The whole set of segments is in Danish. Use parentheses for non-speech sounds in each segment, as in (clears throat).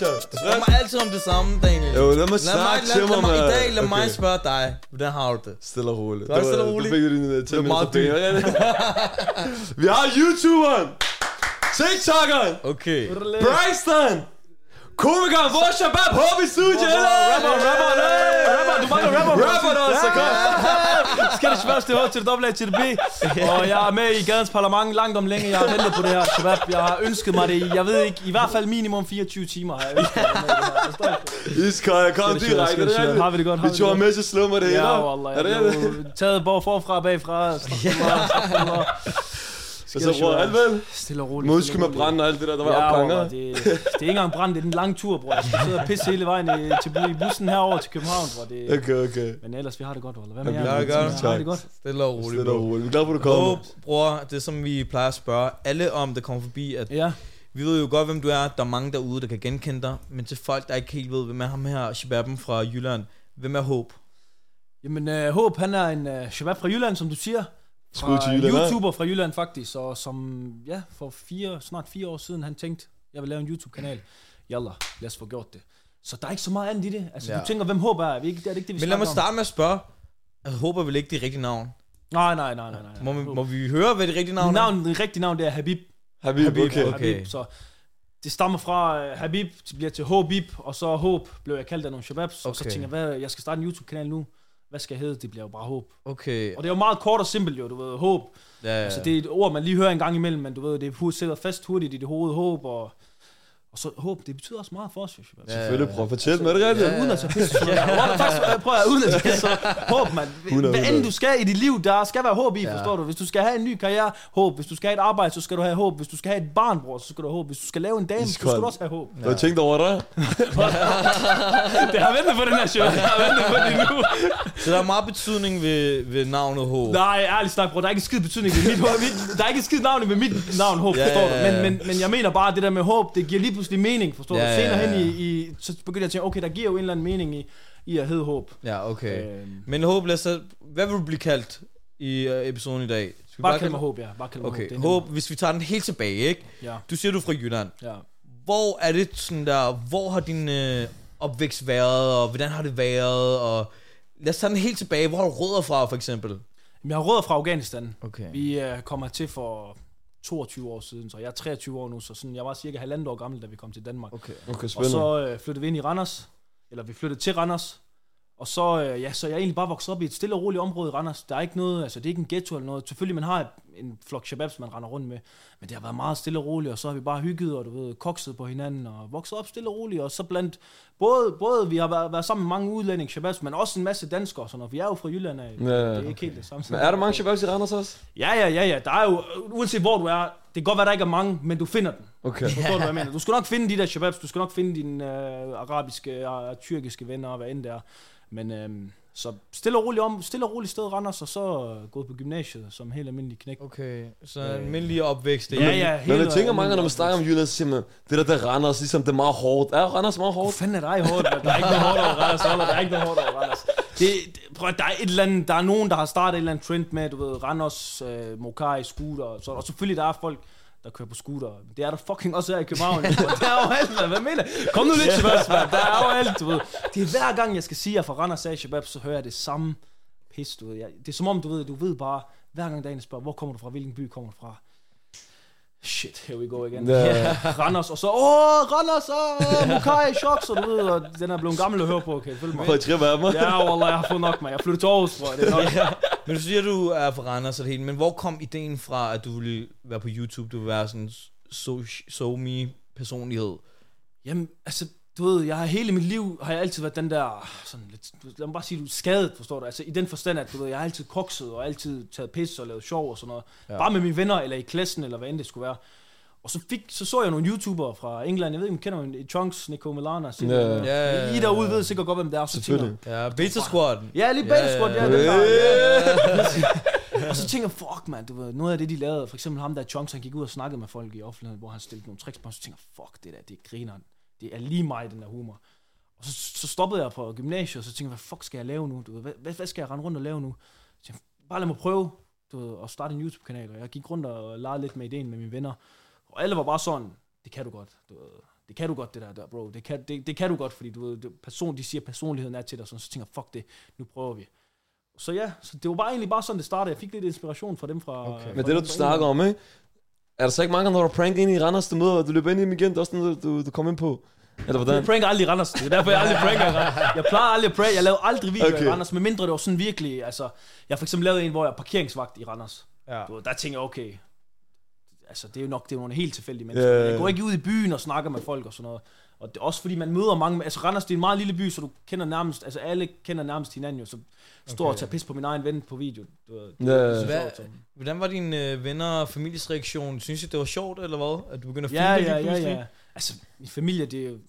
kan du? Det kommer altid om det samme, Daniel. Jo, lad mig mig, snakke til mig, mig, I mand. dag, lad mig Okay. spørge dig. Hvordan har du det? Stille og roligt. Du er stille og roligt. Du fik dine Det 10 var minutter meget penge. Vi har YouTuberen, TikTokeren, Okay. Bryston, komikeren, hvor er Shabab Håb i studiet? Rapper, rapper, rapper, du mangler rapper. Rapper, der også kom. Skal det spørges til H til det dobbelt A til det B. Og jeg er med i gadens parlament langt om længe. Jeg har ventet på det her, Shabab. Jeg har ønsket mig det i, jeg ved ikke, i hvert fald minimum 24 timer har jeg ønsket mig det her. Iskold, jeg kom det direkte. det er rigtigt? Har vi det godt, har Vi det tog godt? med til slummer det hele. Ja, wallah. Er det det? taget både forfra og bagfra. Astagfirullah. Og så bror, alt vel? Stille og roligt. Modsky med brand og alt det der, der var Ja, opganger. det, det er ikke engang brand, det er en lang tur, bror. Jeg skal sidde og pisse hele vejen i, til i bussen herover til København, bror. Det, Okay, okay. men ellers, vi har det godt, bror. Hvad med Okay, jer? vi har det godt. Stille og roligt, Stille og roligt. Vi er glade for, at du kommer. Bror, det er som vi plejer at spørge alle om, der kommer forbi, at Ja. vi ved jo godt, hvem du er. Der er mange derude, der kan genkende dig. Men til folk, der ikke helt ved, hvem er ham her, Shababen fra Jylland. Hvem er Håb? Jamen, uh, Håb, han er en uh, shabab fra Jylland, som du siger. Skud til Fra Jylland? YouTuber fra Jylland, faktisk. Og som, ja, for fire, snart fire år siden, han tænkte, jeg vil lave en YouTube-kanal. Jalla, lad os få gjort det. Så der er ikke så meget andet i det. Altså, Ja. du tænker, hvem Håb er? vi ikke, det er det ikke det, vi Men lad mig starte med at spørge. Jeg håber vel ikke det rigtige navn. Nej, nej, nej, nej. nej. Må, vi, må vi høre, hvad det rigtige navn er? navn, det rigtige navn, det er Habib. Habib, Habib, okay. okay. Habib, så det stammer fra uh, Habib, det bliver til Habib, og så Håb blev jeg kaldt af nogle shababs, og så Okay. tænker jeg, hvad, jeg skal starte en YouTube-kanal nu. Hvad skal jeg hedde? Det bliver jo bare Håb. Okay. Og det er jo meget kort og simpelt jo, du ved, Håb. Ja, ja. Altså, det er et ord, man lige hører en gang imellem, men du ved, det sidder fast hurtigt i dit hoved, håb, og, og så håb, det betyder også meget for os, jo. Ja, Selvfølgelig, bror. Fortæl mig det rigtigt. Ja, ja. Uden at tage pisse. Ja, ja. Prøv at uden at tage pisse. så Håb, mand. 100, Hvad end du skal i dit liv, der skal være håb i, Ja. forstår du? Hvis du skal have en ny karriere, håb. Hvis du skal have et arbejde, så skal du have håb. Hvis du skal have et barn, bror, så skal du have håb. Hvis du skal lave en dame, så skal du også have håb. Du har tænkt over det? (laughs) Det har ventet på den her show. Jeg har ventet på det nu. Så der er meget betydning ved, ved navnet Håb. Nej, ærligt snak, bror. Der er ikke skid betydning ved mit håb. Der er ikke skid navn ved mit navn, håb, Ja, forstår ja, du? ja. Men, men, men jeg mener bare, at det der med håb, det giver lige pludselig mening, forstår Ja, du? ja, Senere ja. hen i, i, så begynder jeg at tænke, okay, der giver jo en eller anden mening i, i at hedde håb. Ja, okay. Øhm, Men Håb, så, hvad vil du blive kaldt i uh, episoden i dag? Skal bare kald kalde- mig håb, ja. Bare kald mig Okay, håb. det er Håb, hvis vi tager den helt tilbage, ikke? Ja, Du siger, du er fra Jylland. ja. Hvor er det sådan der, hvor har din øh, opvækst været, og hvordan har det været, og lad os tage den helt tilbage. Hvor har du rødder fra, for eksempel? Jeg har rødder fra Afghanistan. Okay. Vi uh, kommer til for 22 år siden, så jeg er 23 år nu, så sådan, jeg var cirka halvandet år gammel, da vi kom til Danmark. Okay. Okay, Og spændende. så øh, flyttede vi ind i Randers, eller vi flyttede til Randers, og så, øh, ja, så er jeg egentlig bare vokset op i et stille og roligt område i Randers. Der er ikke noget, altså det er ikke en ghetto eller noget. Selvfølgelig, man har en flok shababs, man render rundt med, men det har været meget stille og roligt, og så har vi bare hygget, og du ved, kokset på hinanden, og vokset op stille og roligt, og så blandt, både, både vi har været, været sammen med mange udlændinge shababs, men også en masse danskere, så når vi er jo fra Jylland af, Ja, det er ikke okay. helt det samme. Men er der mange shababs i Randers også? Ja, ja, ja, ja, der er jo, uanset hvor du er, det kan godt være, der ikke er mange, men du finder den. Okay. Forstår du, hvad jeg mener? Du skal nok finde de der shababs, du skal nok finde dine øh, arabiske og tyrkiske venner, og hvad end det er. Men øhm, så stille og roligt om, stille og roligt sted Randers, og så øh, gået på gymnasiet som helt almindelig knæk. Okay, så en almindelig opvækst. Ja, ja, Men helt jeg tænker mange, når man snakker om Jylland, så siger man, det der, der Randers, ligesom det er meget hårdt. Er Randers meget Hvor hårdt? fanden er dig hårdt? Der er ikke noget hårdt over Randers, Holder. Der er ikke noget hårdt over Randers. Det, det, prøv, der er et eller andet, der er nogen, der har startet et eller andet trend med, du ved, Randers, øh, Mokai, scooter, og, så, og selvfølgelig der er folk, der kører på scooter. Det er der fucking også her i København. (laughs) der er jo alt, mand. Hvad mener? Kom nu lidt, Shababs, mand. Der er jo alt, du ved. Det er hver gang, jeg skal sige, at jeg er fra Randers af så hører jeg det samme pis, du ved. Jeg, det er som om, du ved, du ved bare, hver gang der er en, spørger, hvor kommer du fra, hvilken by kommer du fra? Shit, here we go igen. Ja. (laughs) Randers, og så, åh, Randers, åh, Mokai, chok, så du ved, og den er blevet gammel at høre på, okay, følg mig. Prøv at trippe af mig. Ja, wallah, jeg har fået nok, man. Jeg flyttede til Aarhus, jeg, det er nok. Men du siger, du er fra Randers og det hele, men hvor kom ideen fra, at du ville være på YouTube, du ville være sådan so, so me personlighed? Jamen, altså, du ved, jeg har hele mit liv, har jeg altid været den der, sådan lidt, lad mig bare sige, du er skadet, forstår du? Altså, i den forstand, at du ved, jeg har altid kokset, og altid taget pis og lavet sjov og sådan noget. Ja. Bare med mine venner, eller i klassen, eller hvad end det skulle være. Og så, fik, så så jeg nogle YouTubere fra England, jeg ved ikke, om I kender dem, Chunks, Nico Milana, Ja, ja. Ja, I derude ved sikkert godt, hvem det er, så tænker. Ja, Beta Squad. ja, lige ja, squad, ja, den der, ja. (laughs) Og så tænker jeg, fuck man, du ved, noget af det, de lavede, for eksempel ham der Chunks, han gik ud og snakkede med folk i offentligheden, hvor han stillede nogle tricks på, og så tænker jeg, fuck det der, det er grineren. Det er lige mig, den der humor. Og så, så stoppede jeg på gymnasiet, og så tænkte jeg, hvad fuck skal jeg lave nu? Du ved, hvad, hvad, skal jeg rende rundt og lave nu? Så tænkte, jeg, bare lad mig prøve du ved, at starte en YouTube-kanal. Og jeg gik rundt og legede lidt med ideen med mine venner. Og alle var bare sådan, det kan du godt. Du ved, det kan du godt, det der, der bro. Det kan, det, det kan du godt, fordi du ved, det, person, de siger, personligheden er til dig. Sådan, så tænker jeg, fuck det, nu prøver vi. Så ja, så det var bare egentlig bare sådan, det startede. Jeg fik lidt inspiration fra dem fra... Okay. fra Men det, der du snakker om, ikke? Er der så ikke mange, når du pranker ind i Randers, du møder, og du løber ind i dem igen? Det er også noget, du, du kommer ind på. Eller hvordan? Jeg pranker aldrig i Randers. Det er derfor, jeg aldrig (laughs) pranker i Randers. Jeg plejer aldrig at prank. Jeg lavede aldrig videoer Okay. i Randers, medmindre det var sådan virkelig... Altså, jeg har for eksempel lavet en, hvor jeg er parkeringsvagt i Randers. Ja. Du der tænker jeg, okay, altså det er jo nok det er jo nogle helt tilfældige mennesker. Yeah. Jeg går ikke ud i byen og snakker med folk og sådan noget. Og det er også fordi man møder mange, altså Randers det er en meget lille by, så du kender nærmest, altså alle kender nærmest hinanden jo, så står Okay. og tager pis på min egen ven på video. Du ved, det, Ja, ja, det, ja. jeg Hvad-. Hvordan var dine øh, venner og families reaktion? Synes I, det var sjovt, eller hvad? At du begyndte at Ja, filme ja, lige ja, pludselig? ja. Altså, min familie, det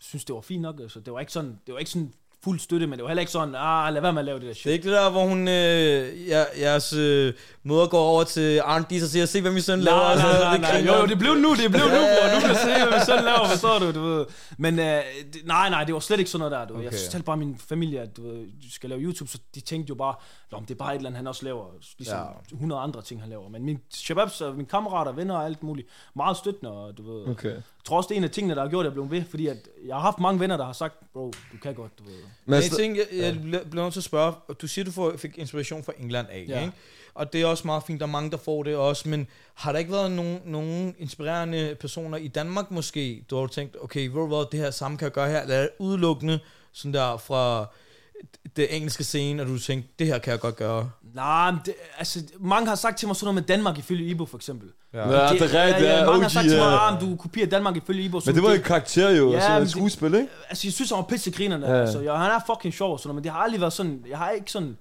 synes, det var fint nok. Altså, det var ikke sådan, det var ikke sådan fuld støtte, men det var heller ikke sådan, ah, lad være med at lave det der Det er shit. ikke det der, hvor hun, øh, ja, jeres øh, møder går over til Arne Dis og siger, se hvad min søn laver. Nej, nej, nej, det nej. Jo, jo, det blev nu, det blev nu, bror. Nu kan jeg se, hvad min søn laver, hvad så du, du ved. Men øh, det, nej, nej, det var slet ikke sådan noget der, du ved. Jeg Okay. fortalte bare min familie, at du, ved, du skal lave YouTube, så de tænkte jo bare, Nå, det er bare et eller andet, han også laver, ligesom Ja. ja. 100 andre ting, han laver. Men min shababs og mine kammerater, venner og alt muligt, meget støttende, og du ved, Okay. jeg tror også, det er en af tingene, der har gjort, at jeg blev ved, fordi at jeg har haft mange venner, der har sagt, bro, du kan godt, du ved. Men Men en ting, jeg, jeg bliver bliver nødt til at spørge, du siger, du får, fik inspiration fra England af, Ja. ikke? Og det er også meget fint, der er mange, der får det også, men har der ikke været nogen, nogen inspirerende personer i Danmark måske, du har tænkt, okay, hvad, det her samme kan jeg gøre her, eller er det udelukkende sådan der fra det engelske scene, og du tænkte, det her kan jeg godt gøre? Nej, men det, altså, mange har sagt til mig sådan noget med Danmark ifølge Ibo, for eksempel. Ja, det er rigtigt, ja, ja, ja, mange har OG, sagt til mig, ja. ah, men du kopierer Danmark ifølge Ibo. Men det var det- jo en karakter jo, Ja, ja, så men et det- skuespil, ikke? Altså, jeg synes, han var pisse grinerne. Ja. Ja. Altså, jeg, han er fucking sjov og sådan noget, men det har aldrig været sådan... Jeg har ikke sådan...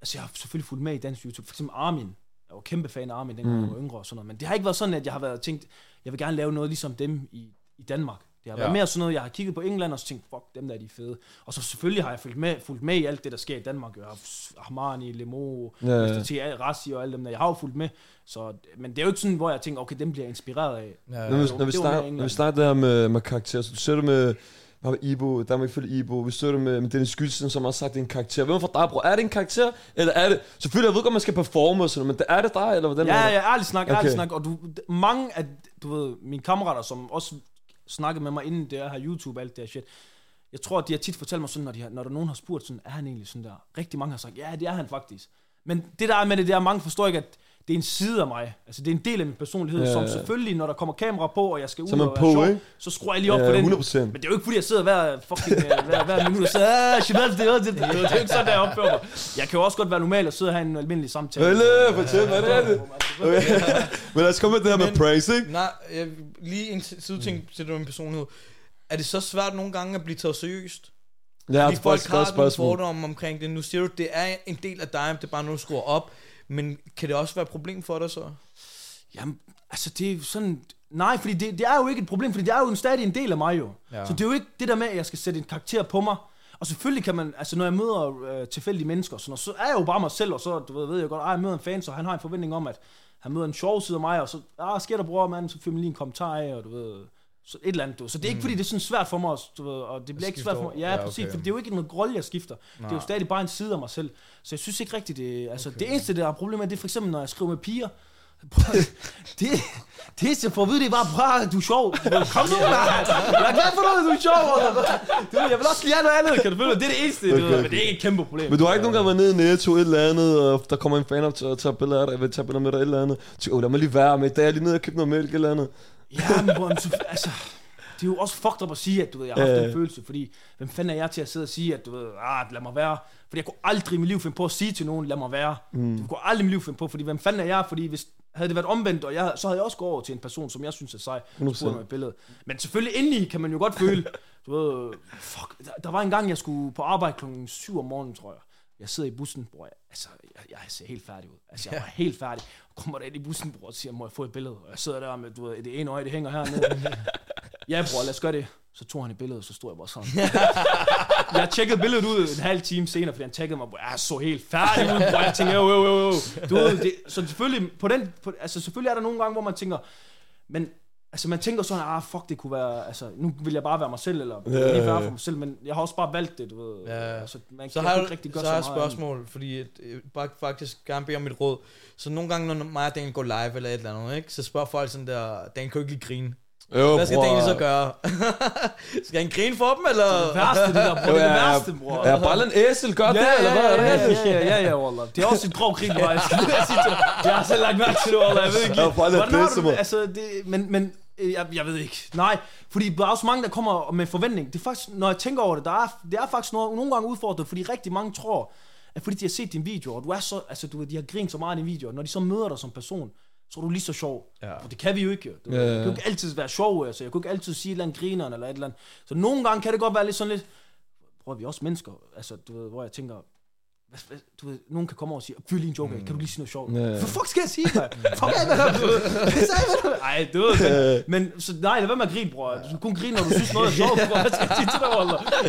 Altså, jeg har selvfølgelig fulgt med i dansk YouTube. For eksempel Armin. Jeg var kæmpe fan af Armin, dengang mm. jeg var yngre og sådan noget. Men det har ikke været sådan, at jeg har været tænkt, jeg vil gerne lave noget ligesom dem i, i Danmark. Det har været Ja. mere sådan noget, jeg har kigget på England og så tænkt, fuck, dem der er de fede. Og så selvfølgelig har jeg fulgt med, fulgt med i alt det, der sker i Danmark. Jeg har haft Ahmani, Lemo, Ja, ja. ja. T. Rassi og alle dem der. Jeg har jo fulgt med. Så, men det er jo ikke sådan, hvor jeg tænker, okay, dem bliver jeg inspireret af. Ja, Når vi, jo, når vi, det snakker, når vi snakker der med, med karakter, så du ser det med, hvad var Ibo, der må ikke følge Ibo, vi så det med, med Dennis Gylsen, som har sagt, det er en karakter. Hvem for dig, bro? Er det en karakter, eller er det, selvfølgelig, jeg ved godt, man skal performe og sådan men det er det dig, eller hvordan Ja, er det? ja, ærligt snak. Okay. ærligt snak. Og du, mange af, du ved, mine kammerater, som også snakket med mig inden det her YouTube, alt det her shit, jeg tror, at de har tit fortalt mig sådan, når, de har, når der nogen har spurgt sådan, er han egentlig sådan der? Rigtig mange har sagt, ja, det er han faktisk. Men det der er med det, det er, mange forstår ikke, at det er en side af mig. Altså, det er en del af min personlighed, Ja, som selvfølgelig, når der kommer kamera på, og jeg skal ud Så man og på, være sjov, ikke? så skruer jeg lige op Ja, på den. 100%. Men det er jo ikke, fordi jeg sidder hver, fucking, øh, hver, hver minut og siger, ah, Shabab, det er det, det, er jo- det er ikke sådan, der jeg opfører mig. Jeg kan jo også godt være normal og sidde og have en almindelig samtale. Ølle, fortæl, hvad er det? Okay. (laughs) Men lad os komme med det her med pranks, ikke? Nej, jeg, lige en sideting til det med personlighed. Er det så svært nogle gange at blive taget seriøst? Ja, Fordi folk har nogle fordomme omkring det. Nu siger du, det er en del af dig, det er bare noget, du skruer op. Men kan det også være et problem for dig så? Jamen, altså det er sådan... Nej, fordi det, det er jo ikke et problem, fordi det er jo en stadig en del af mig jo. Ja. Så det er jo ikke det der med, at jeg skal sætte en karakter på mig. Og selvfølgelig kan man, altså når jeg møder øh, tilfældige mennesker, og sådan, noget, så er jeg jo bare mig selv, og så du ved, ved jeg godt, at jeg møder en fan, så han har en forventning om, at han møder en sjov side af mig, og så, ah, sker der bror, mand, så fyrer man lige en kommentar af, og du ved, så et eller andet, du. Så det er ikke, fordi det er sådan svært for mig, du ved, og det bliver ikke svært for mig. Ja, Ja, ja præcis, okay. for det er jo ikke noget rolle, jeg skifter. Det er jo Nej. stadig bare en side af mig selv. Så jeg synes ikke rigtigt, det altså det eneste, der er problem med, det er for eksempel, når jeg skriver med piger, (laughs) det, det eneste, jeg får at vide, det er bare, bror, du er sjov. (laughs) Kom nu, mand. Jeg er glad for noget, du er sjov. Du, jeg vil også lige have noget andet, kan du føle? Det er det eneste, okay, Okay, men det er ikke et kæmpe problem. Men du har ikke nogen gange været nede i Netto et eller andet, og der kommer en fan op til at tage billeder af dig, jeg vil tage billeder med dig et eller andet. Så åh, lad mig lige være med, da jeg er lige nede og købe noget mælk eller andet. Ja, men men så, altså, det er jo også fucked up at sige, at du ved, jeg har haft Ja. den følelse, fordi hvem fanden er jeg til at sidde og sige, at du ved, ah, lad mig være. Fordi jeg kunne aldrig i mit liv finde på at sige til nogen, lad mig være. Mm. Det kunne aldrig i mit liv finde på, fordi hvem fanden er jeg? Fordi hvis havde det været omvendt, og jeg, så havde jeg også gået over til en person, som jeg synes er sej, og 100%. spurgt mig et billede. Men selvfølgelig indeni kan man jo godt føle, du ved, fuck, der, der var en gang, jeg skulle på arbejde klokken 7 om morgenen, tror jeg. Jeg sidder i bussen, bror. Jeg, altså, jeg, jeg ser helt færdig ud. Altså, jeg var helt færdig. Og kommer der ind i bussen, bror, og siger, må jeg få et billede? Og jeg sidder der med, du ved, det ene øje, det hænger hernede. (laughs) ja, bror, lad os gøre det. Så tog han et billede, og så stod jeg bare sådan. (laughs) jeg tjekkede billedet ud en halv time senere, fordi han taggede mig, bror, jeg så helt færdig ud, bror. Jeg tænkte, jo, jo, jo, jo. Du ved, det, så selvfølgelig, på den, på, altså selvfølgelig er der nogle gange, hvor man tænker, men Altså man tænker sådan, ah fuck, det kunne være, altså nu vil jeg bare være mig selv, eller Ja, lige være for mig selv, men jeg har også bare valgt det, du ved. Ja. Altså, man, Så jeg har jeg, rigtig så gøre har jeg et andet. spørgsmål, fordi et, øh, bare faktisk gerne bede om mit råd. Så nogle gange, når mig og Daniel går live eller et eller andet, ikke, så spørger folk sådan der, Daniel kan ikke lige grine. Jo, Hvad skal bror. Daniel så gøre? (laughs) skal han grine for dem, eller? Det værste, det der, bror, det er det Ja, ja. værste, bror. Ja, bare en æsel gøre det, eller hvad? Er ja, rigtigt? ja, ja, ja, ja, Wallah. Det er også en grov krig, var jeg. Jeg har selv lagt mærke til det, Wallah. Jeg ved ikke Ja, lige. bare? Altså, det, men, men øh, jeg, jeg ved ikke. Nej, fordi der er også mange, der kommer med forventning. Det er faktisk, når jeg tænker over det, der er, det er faktisk noget, nogle gange udfordret, fordi rigtig mange tror, at fordi de har set din video, og du er så, altså du de har grint så meget i din video, og når de så møder dig som person, så er du lige så sjov. Ja. Og det kan vi jo ikke. Du, Ja, ja. Jeg kan ikke altid være sjov, altså. Jeg kunne ikke altid sige et eller andet grineren eller et eller andet. Så nogle gange kan det godt være lidt sådan lidt, prøv vi er også mennesker, altså du ved, hvor jeg tænker, du ved, nogen kan komme over og sige, fyr lige en joke af, kan du lige sige noget sjovt? Ja, ja. Hvad fuck skal jeg sige, mand? Fuck af, hvad (laughs) (laughs) Ej, du ved, men, men så, nej, lad være med at grine, bror. Du kun grine, når du synes noget er sjovt, bror. Hvad skal jeg sige til dig?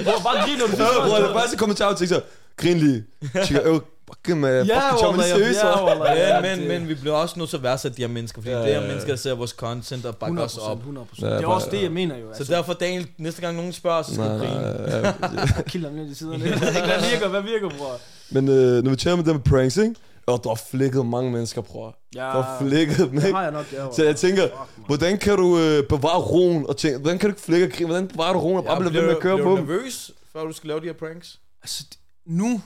Bror, bare grine, når du (laughs) synes Ja, noget bror, er det sjovt. er faktisk en kommentar, og tænker så, grin lige. Tænker, øv, fuck, man, Ja, fuck, tager man Walter, det seriøst, ja, ja, Men, men, det- vi bliver også nødt til at værdsætte de her mennesker, fordi Ja, ja, det er ja, ja. mennesker, der ser vores content og bakker os 100%, op. 100%. Ja, Det er også det, jeg mener jo. Så Altså, derfor, Daniel, næste gang nogen spørger, så skal du grine. ja. (laughs) kilder ned i siderne. Hvad virker, hvad virker, bror? Men øh, når vi taler med det med pranks, ikke? Og du har flækket mange mennesker, bror. Ja, Du har flækket dem, det ikke? har jeg nok, ja. Så jeg tænker, Fuck, hvordan kan du øh, bevare roen? Og tænke, hvordan kan du ikke flække og grine? Hvordan bevarer du roen og bare blive ved med at køre bliver på du dem? nervøs, før du skal lave de her pranks? Altså, nu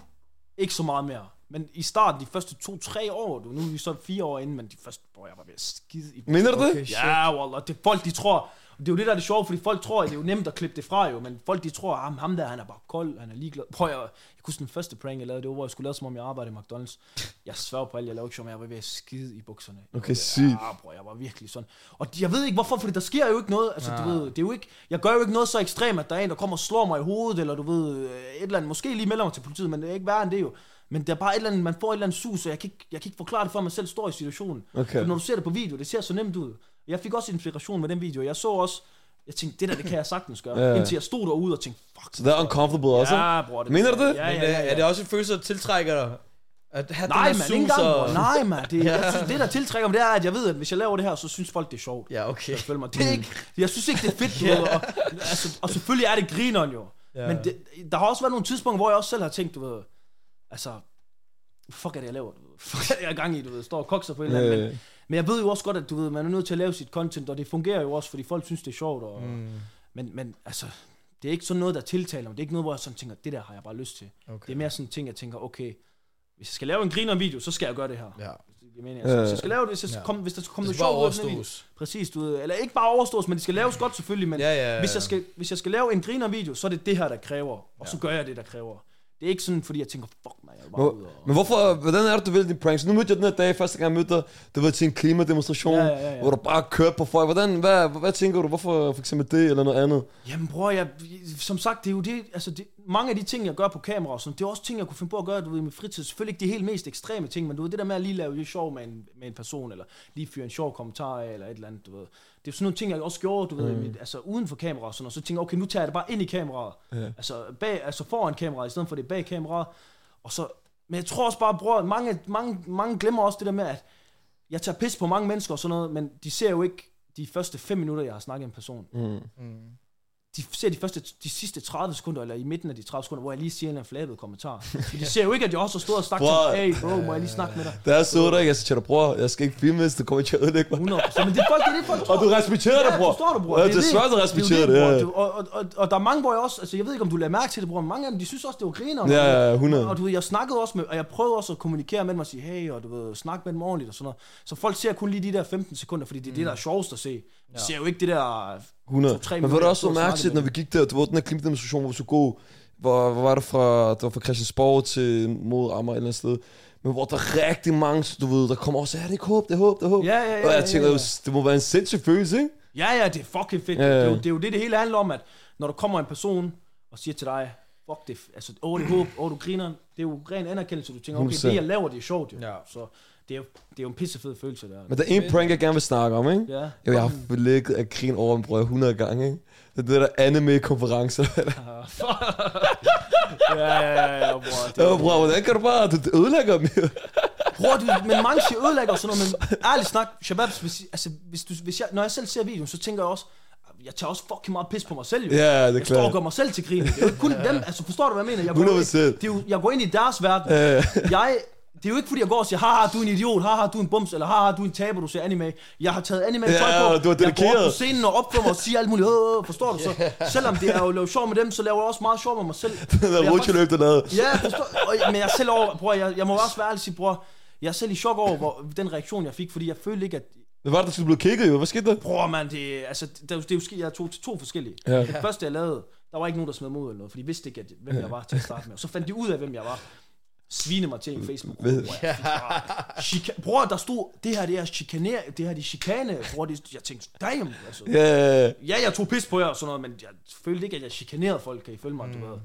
ikke så meget mere. Men i starten, de første to-tre år, du, nu er vi så fire år inde, men de første, hvor jeg var ved at skide i Mener du det? Okay. Ja, wallah, det folk, de tror, det er jo det, der er det sjove, fordi folk tror, at det er jo nemt at klippe det fra jo, men folk, de tror, at ham, der, han er bare kold, han er ligeglad. Prøv at, jeg kunne den første prank, jeg lavede, det var, hvor jeg skulle lave, som om jeg arbejdede i McDonald's. Jeg svær på alt, jeg lavede ikke, som jeg var ved at skide i bukserne. Jeg Okay, sygt. Ja, bror, jeg var virkelig sådan. Og jeg ved ikke hvorfor, fordi der sker jo ikke noget, altså du Ah. ved, det er jo ikke, jeg gør jo ikke noget så ekstremt, at der er en, der kommer og slår mig i hovedet, eller du ved, øh, et eller andet, måske lige melder mig til politiet, men det er ikke værre end det jo. Men der er bare et eller andet, man får et eller andet sus, og jeg kan ikke, jeg kan ikke forklare det, før man selv står i situationen. Okay. For når du ser det på video, det ser så nemt ud. Jeg fik også inspiration med den video. Jeg så også, jeg tænkte, det der, det kan jeg sagtens gøre. Ja. Ja. Indtil jeg stod derude og tænkte, fuck. Så det er uncomfortable også? Ja, bror. Det, Mener du det? Ja, ja, Men ja, øh, ja. er det også en følelse, der tiltrækker dig? At have Nej, den man, ikke sus engang, og... bror. Nej, man. Det, (laughs) jeg synes, det, der tiltrækker mig, det er, at jeg ved, at hvis jeg laver det her, så synes folk, det er sjovt. Ja, okay. Følg mig. Det er ikke, (laughs) jeg synes ikke, det er fedt, ved, og, altså, og selvfølgelig er det grineren jo. Ja. Ja. Men det, der har også været nogle tidspunkter, hvor jeg også selv har tænkt, du ved, altså, fuck er det, jeg laver? (laughs) Fuck er det, jeg er i gang i, du ved, står og kokser på en eller anden. Men, Øh, men jeg ved jo også godt, at du ved, man er nødt til at lave sit content, og det fungerer jo også, fordi folk synes, det er sjovt. Og, Mm, men, men altså, det er ikke sådan noget, der tiltaler mig. Det er ikke noget, hvor jeg sådan tænker, det der har jeg bare lyst til. okay. Det er mere sådan en ting, jeg tænker, okay, hvis jeg skal lave en griner video, så skal jeg gøre det her. Ja. Jeg mener, altså, Øh. hvis jeg skal lave det, skal Ja. komme, hvis der skal komme Det noget sjovt overstås. Præcis, du ved, eller ikke bare overstås, men det skal laves godt selvfølgelig, men Ja, ja, ja. hvis, jeg skal, hvis jeg skal lave en griner video, så er det det her, der kræver, og så Ja. gør jeg det, der kræver. Det er ikke sådan, fordi jeg tænker, fuck mig, jeg vil bare Hvor, ud og... men hvorfor, hvordan er det, du vil dine pranks? Nu mødte jeg den her dag, første gang jeg mødte dig, du var til en klimademonstration, Ja, ja, ja, hvor du bare kørte på folk. Hvordan, hvad, hvad tænker du, hvorfor for eksempel det eller noget andet? Jamen bror, jeg, som sagt, det er jo det, altså det, mange af de ting, jeg gør på kamera, og sådan, det er også ting, jeg kunne finde på at gøre, du ved, i min fritid. Selvfølgelig ikke de helt mest ekstreme ting, men du ved, det der med at lige lave lidt sjov med en, med en person, eller lige fyre en sjov kommentar af, eller et eller andet, du ved. Det er sådan nogle ting, jeg også gjorde, du ved, mm. mit, altså uden for kamera og sådan, og så tænker jeg, okay, nu tager jeg det bare ind i kameraet. Ja. Altså, bag, altså foran kameraet, i stedet for det bag kameraet. Og så, men jeg tror også bare, bror, mange, mange, mange glemmer også det der med, at jeg tager pis på mange mennesker og sådan noget, men de ser jo ikke de første fem minutter, jeg har snakket med en person Mm. Mm. De ser de, første, de sidste 30 sekunder, eller i midten af de 30 sekunder, hvor jeg lige siger en flabet kommentar. Men de ser jo ikke, at jeg også har stået og snakket til hey bro, må jeg lige snakke med dig? Da jeg så dig, jeg sagde til dig, bror, jeg skal ikke filme, hvis du kommer til at ødelægge mig. 100 Men det er folk, det er det, folk tror. Og du respekterer det, bror. Ja, forstår du, bror. Ja, er det er svært at respektere det, ja. Du- Og, og, og, og, der er mange, hvor jeg også, altså jeg ved ikke, om du lader mærke til det, bror, men mange af dem, de synes også, det var griner. Ja, ja, ja, 100. Og du ved, jeg snakkede også med, og jeg prøvede også at kommunikere med dem og sige, hey, og du ved, snakke med dem ordentligt og sådan noget. Så folk ser kun lige de der 15 sekunder, fordi det er det, der er sjovest at se. De ser jo ikke det der 100. to-tre Men var det også jeg så stod og mærke til, snakkede når vi gik der, du var den her klimademonstration, hvor vi så gå, hvor, hvor var det fra, det var fra Christiansborg til mod Amager et eller andet sted, men hvor der er rigtig mange, du ved, der kommer også, ja, det er ikke håb, det er håb, det er håb. Ja, ja, ja, og jeg ja, tænker, ja. det må være en sindssyg følelse, ikke? Ja, ja, det er fucking fedt. Ja, Ja, ja. Det, er jo, det er jo det, det hele handler om, at når der kommer en person og siger til dig, fuck det, altså, åh, det håb, åh, du griner, det er jo ren anerkendelse, du tænker, okay, 100%. det jeg laver, det er sjovt jo. Ja. Så det er jo, det er jo en pissefed følelse der. Men der er en prank, jeg gerne vil snakke om, ikke? Ja. Jo, jeg har ligget af grin over en brød 100 gange, ikke? Det er det der anime-konferencer. (laughs) ja, ja, ja, ja, bror. Det, Jo, bror, hvordan kan du bare... Du ødelægger dem jo. (laughs) Bror, du, men mange ødelægger og sådan noget, men ærligt snak, Shabab, hvis, altså, hvis, du, hvis jeg, når jeg selv ser videoen, så tænker jeg også, jeg tager også fucking meget pis på mig selv, jo. Ja, det er jeg står og klart. gør mig selv til grin. Det er jo kun (laughs) dem, altså forstår du, hvad jeg mener? Jeg går, 100%. det er jo, jeg går ind i deres verden. Jeg, det er jo ikke fordi, jeg går og siger, haha, du er en idiot, haha, du er en bums, eller haha, du er en taber, du ser anime. Jeg har taget anime Ja, tøj på. du har Jeg går op på scenen og opfører mig og siger alt muligt, øh, forstår du? Så (laughs) selvom det er jo lave sjov med dem, så laver jeg også meget sjov med mig selv. (laughs) Jeg er rutsjeløb, der lavede. Ja, forstår, og, men jeg er selv over, bror, jeg, jeg må også være ærlig sige, bror, jeg er selv i chok over hvor, den reaktion, jeg fik, fordi jeg følte ikke, at, Hvad var det, der skulle blive kigget jo? Hvad skete der? bror, man, det, altså, det, det, er jo- det er jeg tog til to forskellige. Ja. Det første, jeg lavede, der var ikke nogen, der smed ud eller noget, for de vidste ikke, at, hvem jeg var til at starte med. Og så fandt de ud af, hvem jeg var. Svine mig til en facebook fik bare- Chika- Bror, der stod, det her, det er chikaner, det her, det er chikane, bror, det, jeg tænkte, damn, altså. Ja, Ja, jeg tog pis på jer og sådan noget, men jeg følte ikke, at jeg chikanerede folk, kan I følge mig, mm. du ved.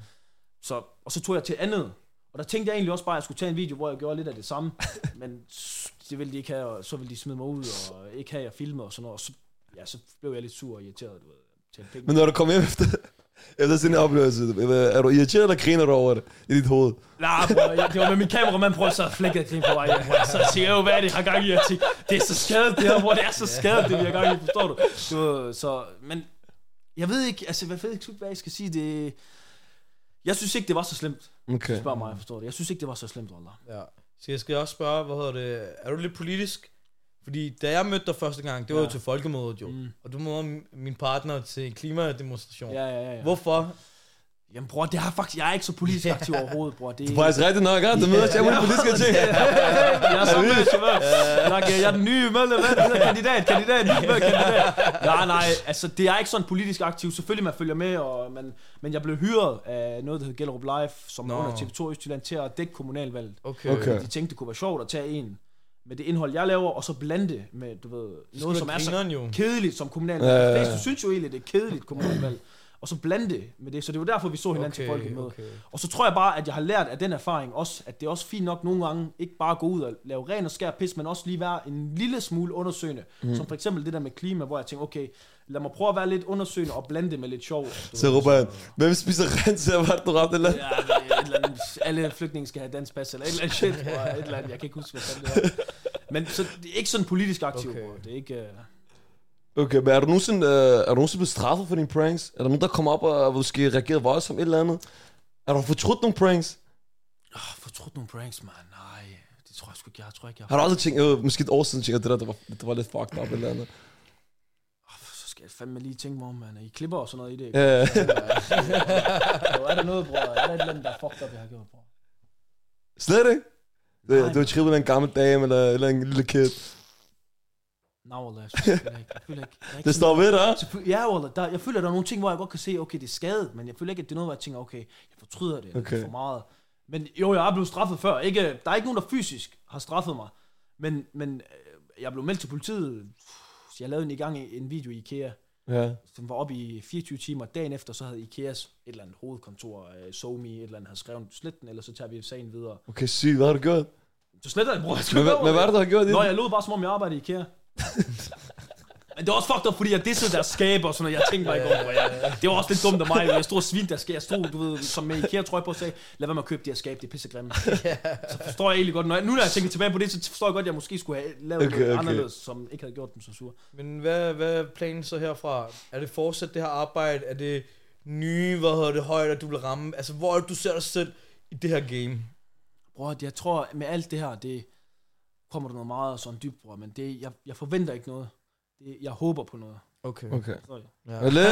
Så, og så tog jeg til andet. Og der tænkte jeg egentlig også bare, at jeg skulle tage en video, hvor jeg gjorde lidt af det samme. (laughs) men det ville de ikke have, og så ville de smide mig ud, og ikke have, at jeg filmede og sådan noget. Og så, ja, så blev jeg lidt sur og irriteret, du ved. Men når du kommer hjem efter, efter sådan en oplevelse, er du irriteret, eller griner du over det i dit hoved? Nej, bror, jeg, det var med min kameramand, prøvede så flækket grin på vej. Så siger jeg jo, hvad er det, jeg har gang i? Jeg tænker, det er så skadet, det her, bror, det er så skadet, det vi har gang i, forstår du? du så, men jeg ved ikke, altså, jeg ved ikke, hvad jeg skal sige, det... Jeg synes ikke, det var så slemt, Okay. spørg mig, forstår du? Jeg synes ikke, det var så slemt, Wallah. Ja. Så jeg skal også spørge, hvad hedder det, er du lidt politisk? Fordi da jeg mødte dig første gang, det var Ja. jo til folkemødet jo. Mm. Og du møder min partner til en klimademonstration. Ja, ja, ja. ja. Hvorfor? Jamen, bror, det har faktisk, jeg er ikke så politisk aktiv overhovedet, bror. Det, Det er faktisk rigtigt nok, ja. Du møder til alle politiske ting. jeg er så med, Jeg er den nye medlem, kandidat, kandidat, ny kandidat. Nej, nej, altså det er ikke sådan politisk aktiv. Selvfølgelig man følger med, og, men, men jeg blev hyret af noget, der hedder Gellerup Live, som under TV2 Østjylland til at dække kommunalvalget. Okay. Okay. De tænkte, det kunne være sjovt at tage en med det indhold, jeg laver, og så blande det med, du ved, noget, som er så jo. kedeligt som kommunalvalg. Ja, ja, synes jo egentlig, det er kedeligt kommunalvalg. Og så blande det med det. Så det var derfor, vi så hinanden okay, til folkemøde. okay. Og så tror jeg bare, at jeg har lært af den erfaring også, at det er også fint nok nogle gange, ikke bare gå ud og lave ren og skær pis, men også lige være en lille smule undersøgende. Mm. Som for eksempel det der med klima, hvor jeg tænker, okay, lad mig prøve at være lidt undersøgende og blande det med lidt sjov. Så råber han, hvem spiser rent til at være du ramte eller? Ja, et eller andet, alle flygtninge skal have dansk pas, eller et eller andet shit, bror, et eller andet, jeg kan ikke huske, hvad det er. Men så, det er ikke sådan politisk aktiv, Okay. okay. det er ikke... Uh... Okay, men er du nogensinde, øh, er du nogensinde blevet straffet for dine pranks? Er der nogen, der kommer op og måske reagerer voldsomt et eller andet? Er du fortrudt nogle pranks? Oh, fortrudt nogle pranks, man. Nej, det tror jeg sgu ikke, jeg tror ikke, jeg Har du aldrig tænkt, øh, måske et år siden, tænkt, det der, det var, det var lidt fucked up eller andet? Så skal jeg fandme lige tænke mig om, man. I klipper og sådan noget i det. Ja, (laughs) Jo, er der noget, bror? Er der et eller andet, der er fucked up, jeg har gjort, bror? slet ikke? Det, Nej. du har trippet en gammel dame eller, eller en lille kid. Nej, Wallah, jeg synes ikke. Jeg føler ikke. Jeg ikke Det står ved dig. Ja, Wallah, der, jeg føler, der er nogle ting, hvor jeg godt kan se, okay, det er skadet, men jeg føler ikke, at det er noget, hvor jeg tænker, okay, jeg fortryder det, okay. Det er for meget. Men jo, jeg er blevet straffet før. Ikke, der er ikke nogen, der fysisk har straffet mig. Men, men øh, jeg blev meldt til politiet. Jeg lavede en i gang en video i IKEA, Ja. som var oppe i 24 timer. Dagen efter, så havde IKEAs et eller andet hovedkontor, uh, SoMe, et eller andet, havde skrevet slet den, eller så tager vi sagen videre. Okay, sygt. Hvad har du gjort? Så sletter jeg, bror. Men, hvad, hvad er det, du har gjort? i Nå, det? jeg lod bare som om jeg arbejdede i IKEA. (laughs) Men det var også fucked up, fordi jeg dissede deres skabe og sådan noget. Jeg tænkte mig ikke over, jeg, det var også lidt dumt af mig. Jeg stod og svinte deres skabe. Jeg stod, du ved, som med IKEA trøje på og sagde, lad være med at købe de her skabe, det er pissegrimme. Så forstår jeg egentlig godt, når jeg, nu når jeg tænker tilbage på det, så forstår jeg godt, at jeg måske skulle have lavet Okay, okay, noget okay. anderledes, som ikke havde gjort dem så sur. Men hvad, hvad er planen så herfra? Er det fortsat det her arbejde? Er det nye, hvad hedder det, højder, du vil ramme? Altså, hvor er det, du ser dig selv i det her game? Bror, jeg tror, med alt det her, det kommer der noget meget sådan dybt, bror, men det, jeg, jeg forventer ikke noget. Det, jeg håber på noget. Okay. Okay. Sorry. Ja. Lille!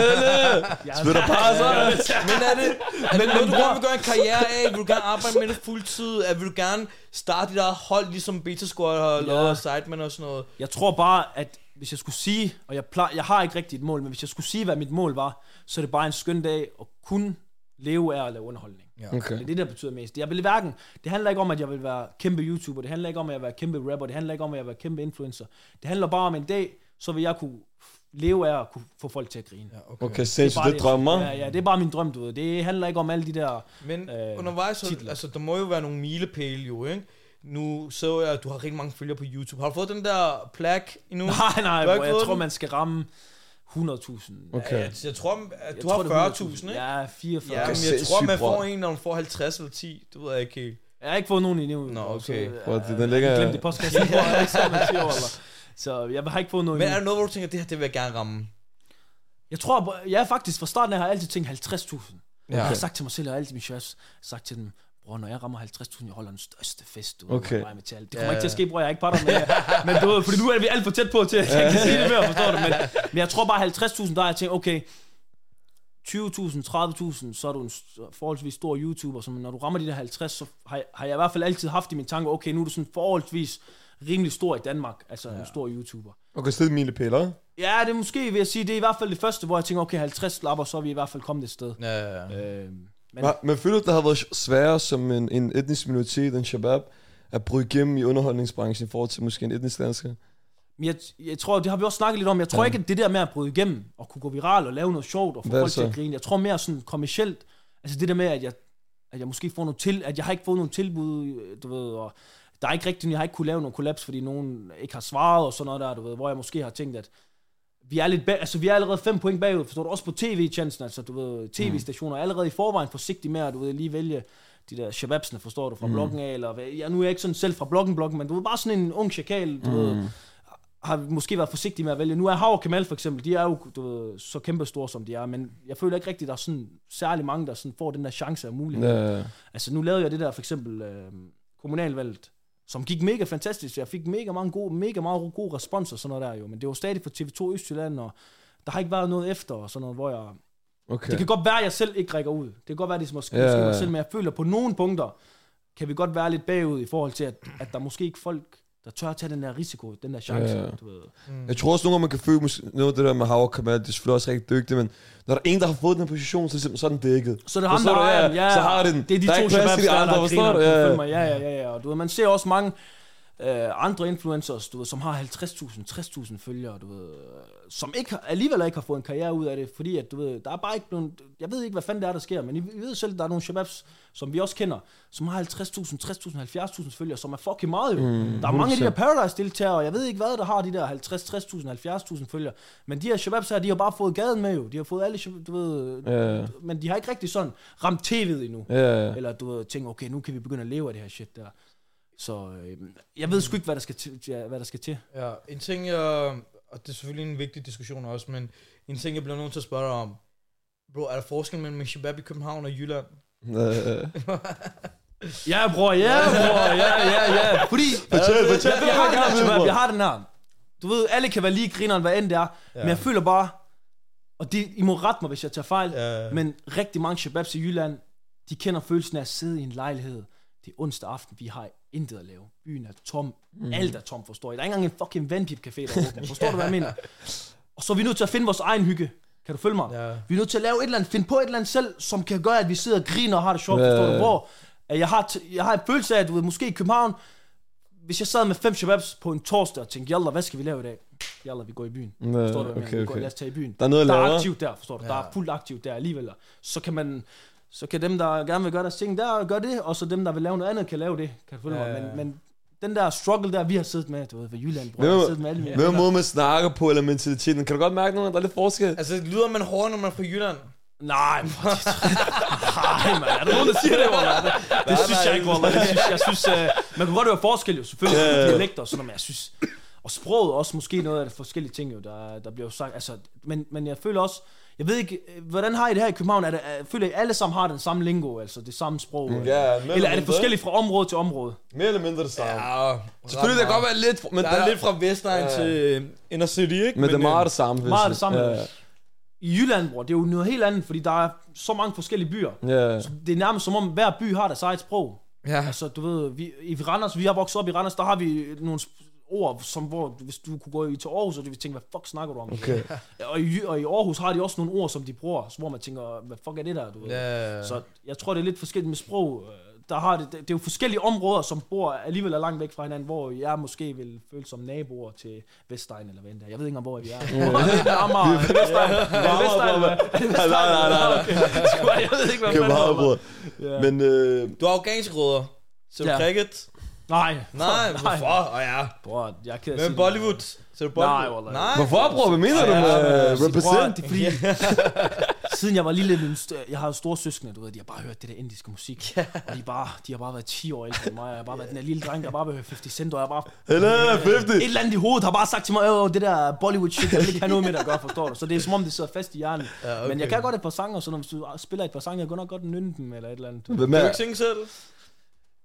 Spytter passer! Men er det, er det noget, du gerne vil gøre en karriere af? Vil du gerne arbejde med det fuldtid? Er, vil du gerne starte dit eget hold, ligesom Beta Squad har lavet, og Sideman og sådan noget? Jeg tror bare, at hvis jeg skulle sige, og jeg, plejer, jeg har ikke rigtigt et mål, men hvis jeg skulle sige, hvad mit mål var, så er det bare en skøn dag at kun leve af at lave underholdning. Okay. Det er det, der betyder mest. Jeg vil hverken, det handler ikke om, at jeg vil være kæmpe YouTuber, det handler ikke om, at jeg vil være kæmpe rapper, det handler ikke om, at jeg vil være kæmpe influencer. Det handler bare om en dag, så vil jeg kunne leve af at kunne få folk til at grine. Ja, Okay, Det er sindssygt, bare det drømmer. Ja, ja, det er bare min drøm, du ved. Det handler ikke om alle de der... Men Øh, undervejs, så, altså, der må jo være nogle milepæle jo, ikke? Nu så jeg, at du har rigtig mange følgere på YouTube. Har du fået den der plak endnu? (laughs) Nej, nej, bro, jeg fået tror, den? man skal ramme 100.000. Okay. Jeg, jeg tror, at Jeg du er har 100.000. 40.000, ikke? Ja, 44. Ja, men jeg tror, man får en, når man får 50 eller 10. Det ved jeg ikke helt. Jeg har ikke fået nogen endnu. Nå, okay. Så, øh, det- den ligger- Jeg glemte postkassen. Jeg har (laughs) ikke wallah. Så jeg har ikke fået noget Men er der noget, hvor du tænker, det her, det vil jeg gerne ramme? Jeg tror, jeg er faktisk fra starten af har jeg altid tænkt 50.000. Ja. Jeg har sagt til mig selv, og altid min chefs, sagt til dem, bror, når jeg rammer 50.000, jeg holder den største fest, du ved, Okay. med alt. Det kommer Ja. ikke til at ske, bror, jeg er ikke på dig med, men du ved, fordi nu er vi alt for tæt på til, at jeg kan sige det mere, forstår du? Men, men jeg tror bare 50.000, der har jeg tænkt, okay, 20.000, 30.000, så er du en forholdsvis stor YouTuber, så når du rammer de der 50, så har jeg, har jeg i hvert fald altid haft i min tanke, okay, nu er du sådan forholdsvis rimelig stor i Danmark, altså ja. en stor YouTuber. Okay, så det er milepæler. Ja, det er måske, vil jeg sige, det er i hvert fald det første, hvor jeg tænker, okay, 50 lapper, så er vi i hvert fald kommet et sted. Ja, ja, ja. Øh, men, Men, føler du, det har været sværere som en, en etnisk minoritet end Shabab at bryde igennem i underholdningsbranchen i forhold til måske en etnisk dansker? Men jeg, jeg tror, det har vi også snakket lidt om. Jeg tror Ja. ikke, at det der med at bryde igennem og kunne gå viral og lave noget sjovt og få folk til at grine. Jeg tror mere sådan kommercielt. Altså det der med, at jeg, at jeg måske får nogle til, at jeg har ikke fået nogle tilbud, øh, du ved, og der er ikke rigtigt, jeg har ikke kunne lave nogle kollaps, fordi nogen ikke har svaret og sådan noget der, du ved, hvor jeg måske har tænkt, at vi er lidt bag, altså vi er allerede fem point bagud, forstår du, også på tv-chancen, altså du ved, tv-stationer er allerede i forvejen forsigtige med at, du ved, lige vælge de der shababsene, forstår du, fra mm. bloggen af, eller ja, nu er jeg ikke sådan selv fra bloggen, bloggen, men du ved, bare sådan en ung chakal, du mm. ved, har måske været forsigtig med at vælge. Nu er Hav og Kamal for eksempel, de er jo du ved, så kæmpe store, som de er, men jeg føler ikke rigtigt, at der er sådan særlig mange, der sådan får den der chance og mulighed. Ja, Altså nu lavede jeg det der for eksempel øh, kommunalvalget, som gik mega fantastisk. Jeg fik mega mange gode, mega meget gode respons og sådan noget der jo, men det var stadig for TV2 Østjylland, og der har ikke været noget efter og sådan noget, hvor jeg... okay. Det kan godt være, at jeg selv ikke rækker ud. Det kan godt være, at det er måske, Ja, måske ja, mig selv, men jeg føler på nogle punkter, kan vi godt være lidt bagud i forhold til, at, at der måske ikke folk, der tør at tage den der risiko, den der chance. Ja, ja. Du ved. Jeg tror også nogle gange, man kan føle måske, noget af det der med Howard Kamal, det er selvfølgelig også rigtig dygtigt, men når der er en, der har fået den position, så, er det- så er den dækket. Så det er ham, der du? har Ja, den. ja, så har den. Det er de Der er to ikke plads shababs, til de der, andre, der forstår griner, du? du Ja, ja. følger mig. Ja, ja, ja, ja. Og du ved, man ser også mange øh, andre influencers, du ved, som har 50.000, 60.000 følgere, du ved, øh, som ikke, alligevel ikke har fået en karriere ud af det, fordi at, du ved, der er bare ikke nogen, jeg ved ikke, hvad fanden det er, der sker, men I, I ved selv, der er nogle shababs, som vi også kender, som har 50.000, 60.000, 70.000 følgere, som er fucking meget jo. Mm, der er mange af de her Paradise-deltagere, og jeg ved ikke hvad, der har de der 50, 60.000, 70.000 følgere, men de her shababs her, de har bare fået gaden med jo, de har fået alle, du ved, Ja, men de har ikke rigtig sådan ramt tv'et endnu. ja. Eller du ved, tænker, okay, nu kan vi begynde at leve af det her shit der. Så øh, jeg ved sgu ikke, hvad der skal til. Ja, hvad der skal til. Ja, en ting, jeg, og det er selvfølgelig en vigtig diskussion også, men en ting, jeg bliver nødt til at spørge dig om. Bro, er der forskel mellem en shabab i København og Jylland? (laughs) Ja, bror, ja, bror, ja, ja, ja. Fordi, Fortæl, fortæl, jeg, har jeg den vil her, gerne jeg har den her. Du ved, alle kan være lige grineren, hvad end det er. Ja. Men jeg føler bare, og det, I må rette mig, hvis jeg tager fejl, Ja. men rigtig mange shababs i Jylland, de kender følelsen af at sidde i en lejlighed. Det er onsdag aften, vi har intet at lave. Byen er tom. Mm. Alt er tom, forstår I? Der er ikke engang en fucking vandpip-café, der er åbner. (laughs) Forstår du, hvad jeg mener? Og så er vi nødt til at finde vores egen hygge. Kan du følge mig? Ja. Vi er nødt til at lave et eller andet, finde på et eller andet selv, som kan gøre, at vi sidder og griner og har det sjovt, Ja, forstår du? Hvor at jeg, har t- jeg har en følelse af, at du ved, måske i København, hvis jeg sad med fem shababs på en torsdag og tænkte, jalla, hvad skal vi lave i dag? Jalla, vi går i byen. Ja, Forstår du, hvad okay? Vi går, okay. lad os tage i byen. Der er noget at der er aktivt der, forstår du? Ja. Der er fuldt aktivt der alligevel. Så kan man, så kan dem, der gerne vil gøre deres ting der, gøre det, og så dem, der vil lave noget andet, kan lave det. Kan du følge Ja, mig? Men, men den der struggle der, vi har siddet med, du ved, ved Jylland, bror, Hvem- jeg har siddet med alle mine venner. måde man snakker på, eller mentaliteten? Kan du godt mærke noget, der er lidt forskel? Altså, lyder man hårdere, når man er fra Jylland? Nej, det, (laughs) nej, man. Er der nogen, der siger det, Wallah? Det, det synes jeg ikke, Wallah. Jeg synes, jeg synes uh, man kan godt høre forskel, jo, selvfølgelig, yeah. ja. dialekter og sådan noget, men jeg synes, og sproget også måske noget af de forskellige ting, jo, der, der bliver jo sagt, altså, men, men jeg føler også, jeg ved ikke, øh, hvordan har I det her i København? Er det, er, føler I, alle sammen har den samme lingo, altså det samme sprog? Mm, eller, ja, eller eller er det forskelligt fra område til område? Mere eller mindre det samme. Ja, Selvfølgelig, det kan godt være lidt, men Der er lidt fra Vestegn Ja. til øh, Inner City, ikke? Men det er meget det samme. Meget det sige. samme. Ja, I Jylland, bror, det er jo noget helt andet, fordi der er så mange forskellige byer. ja. Så det er nærmest som om, hver by har deres eget sprog. Ja. Altså, du ved, vi, i Randers, vi har vokset op i Randers, der har vi nogle ord, som hvor, hvis du kunne gå i til Aarhus, og du ville tænke, hvad fuck snakker du om? Okay. Og, i, og i Aarhus har de også nogle ord, som de bruger, hvor man tænker, hvad fuck er det der, du ved? Ja. Så jeg tror, det er lidt forskelligt med sprog. øh, der har det, det, det er jo forskellige områder, som bor alligevel er langt væk fra hinanden, hvor jeg måske vil føle som naboer til Vestegn eller hvad end er. Jeg ved ikke engang, hvor vi er. (laughs) Hvor (laughs) (laughs) er det? Amager. Er det Vestegn? Er det Vestegn? Er det Vestegn? Nej, nej, nej, nej. Okay. Jeg ved ikke, hvad fanden det. Ja. Men øh, Du har afghanske rødder. Så du Ja. cricket? Nej. Nej, hvorfor? Åh ja. Bror, jeg er at Men Bollywood? Så du Bollywood? Nej, wallah. Nej. hvorfor, bror? Hvad mener du med ja, Bror, represent? det er fordi, (laughs) siden jeg var lille, min st- jeg har jo store søskende, du ved, de har bare hørt det der indiske musik, og de, er bare, de har bare været 10 år ældre end mig, og jeg har bare været den der lille dreng, der bare vil høre 50 Cent, og jeg bare, Eller 50. et eller andet i hovedet har bare sagt til mig, åh, det der Bollywood shit, jeg vil ikke have noget med det at gøre, forstår du? Så det er som om, det sidder fast i hjernen. Ja, okay. Men jeg kan godt et par sange, så når hvis du spiller et par sange, jeg kan nok godt nynne dem, eller et eller andet. Hvem Kan du er? ikke synge selv?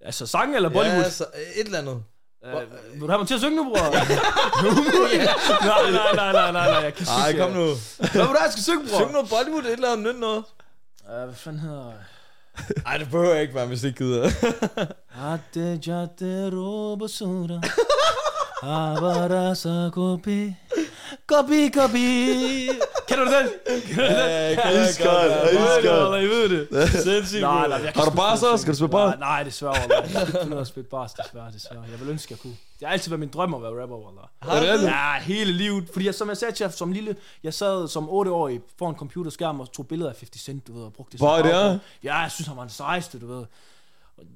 Altså sange eller Bollywood? Ja, så, et eller andet. Øh, vil du have mig til at synge nu, bror? (laughs) (laughs) nej, nej, nej, nej, nej, nej, jeg kan Ej, kom nu. Hvad vil du have, jeg skal synge, bror? Syng noget Bollywood, et eller andet nyt noget. Øh, hvad fanden hedder Ej, det behøver ikke være, hvis ikke gider. Aate jate rob (laughs) sura Abara sa kopi Kopi kopi Kender du den? Kender du den? Ja, Iskold, iskold. I ved det Sindssygt. Nej, nej, jeg Har du sgu bare ikke så? synge. Skal du spille Nej, bare? nej, desværre. Jeg kan ikke finde at spille bars, desværre, desværre. Jeg vil ønske, jeg kunne. Det har altid været min drøm at være rapper, Wallah. Er det? Ja, hele livet. Fordi jeg, som jeg sagde til jer som lille, jeg sad som 8-årig foran en computerskærm og tog billeder af 50 Cent, du ved, og brugte det Hvor er det. Ja, jeg synes, han var den sejeste, du ved.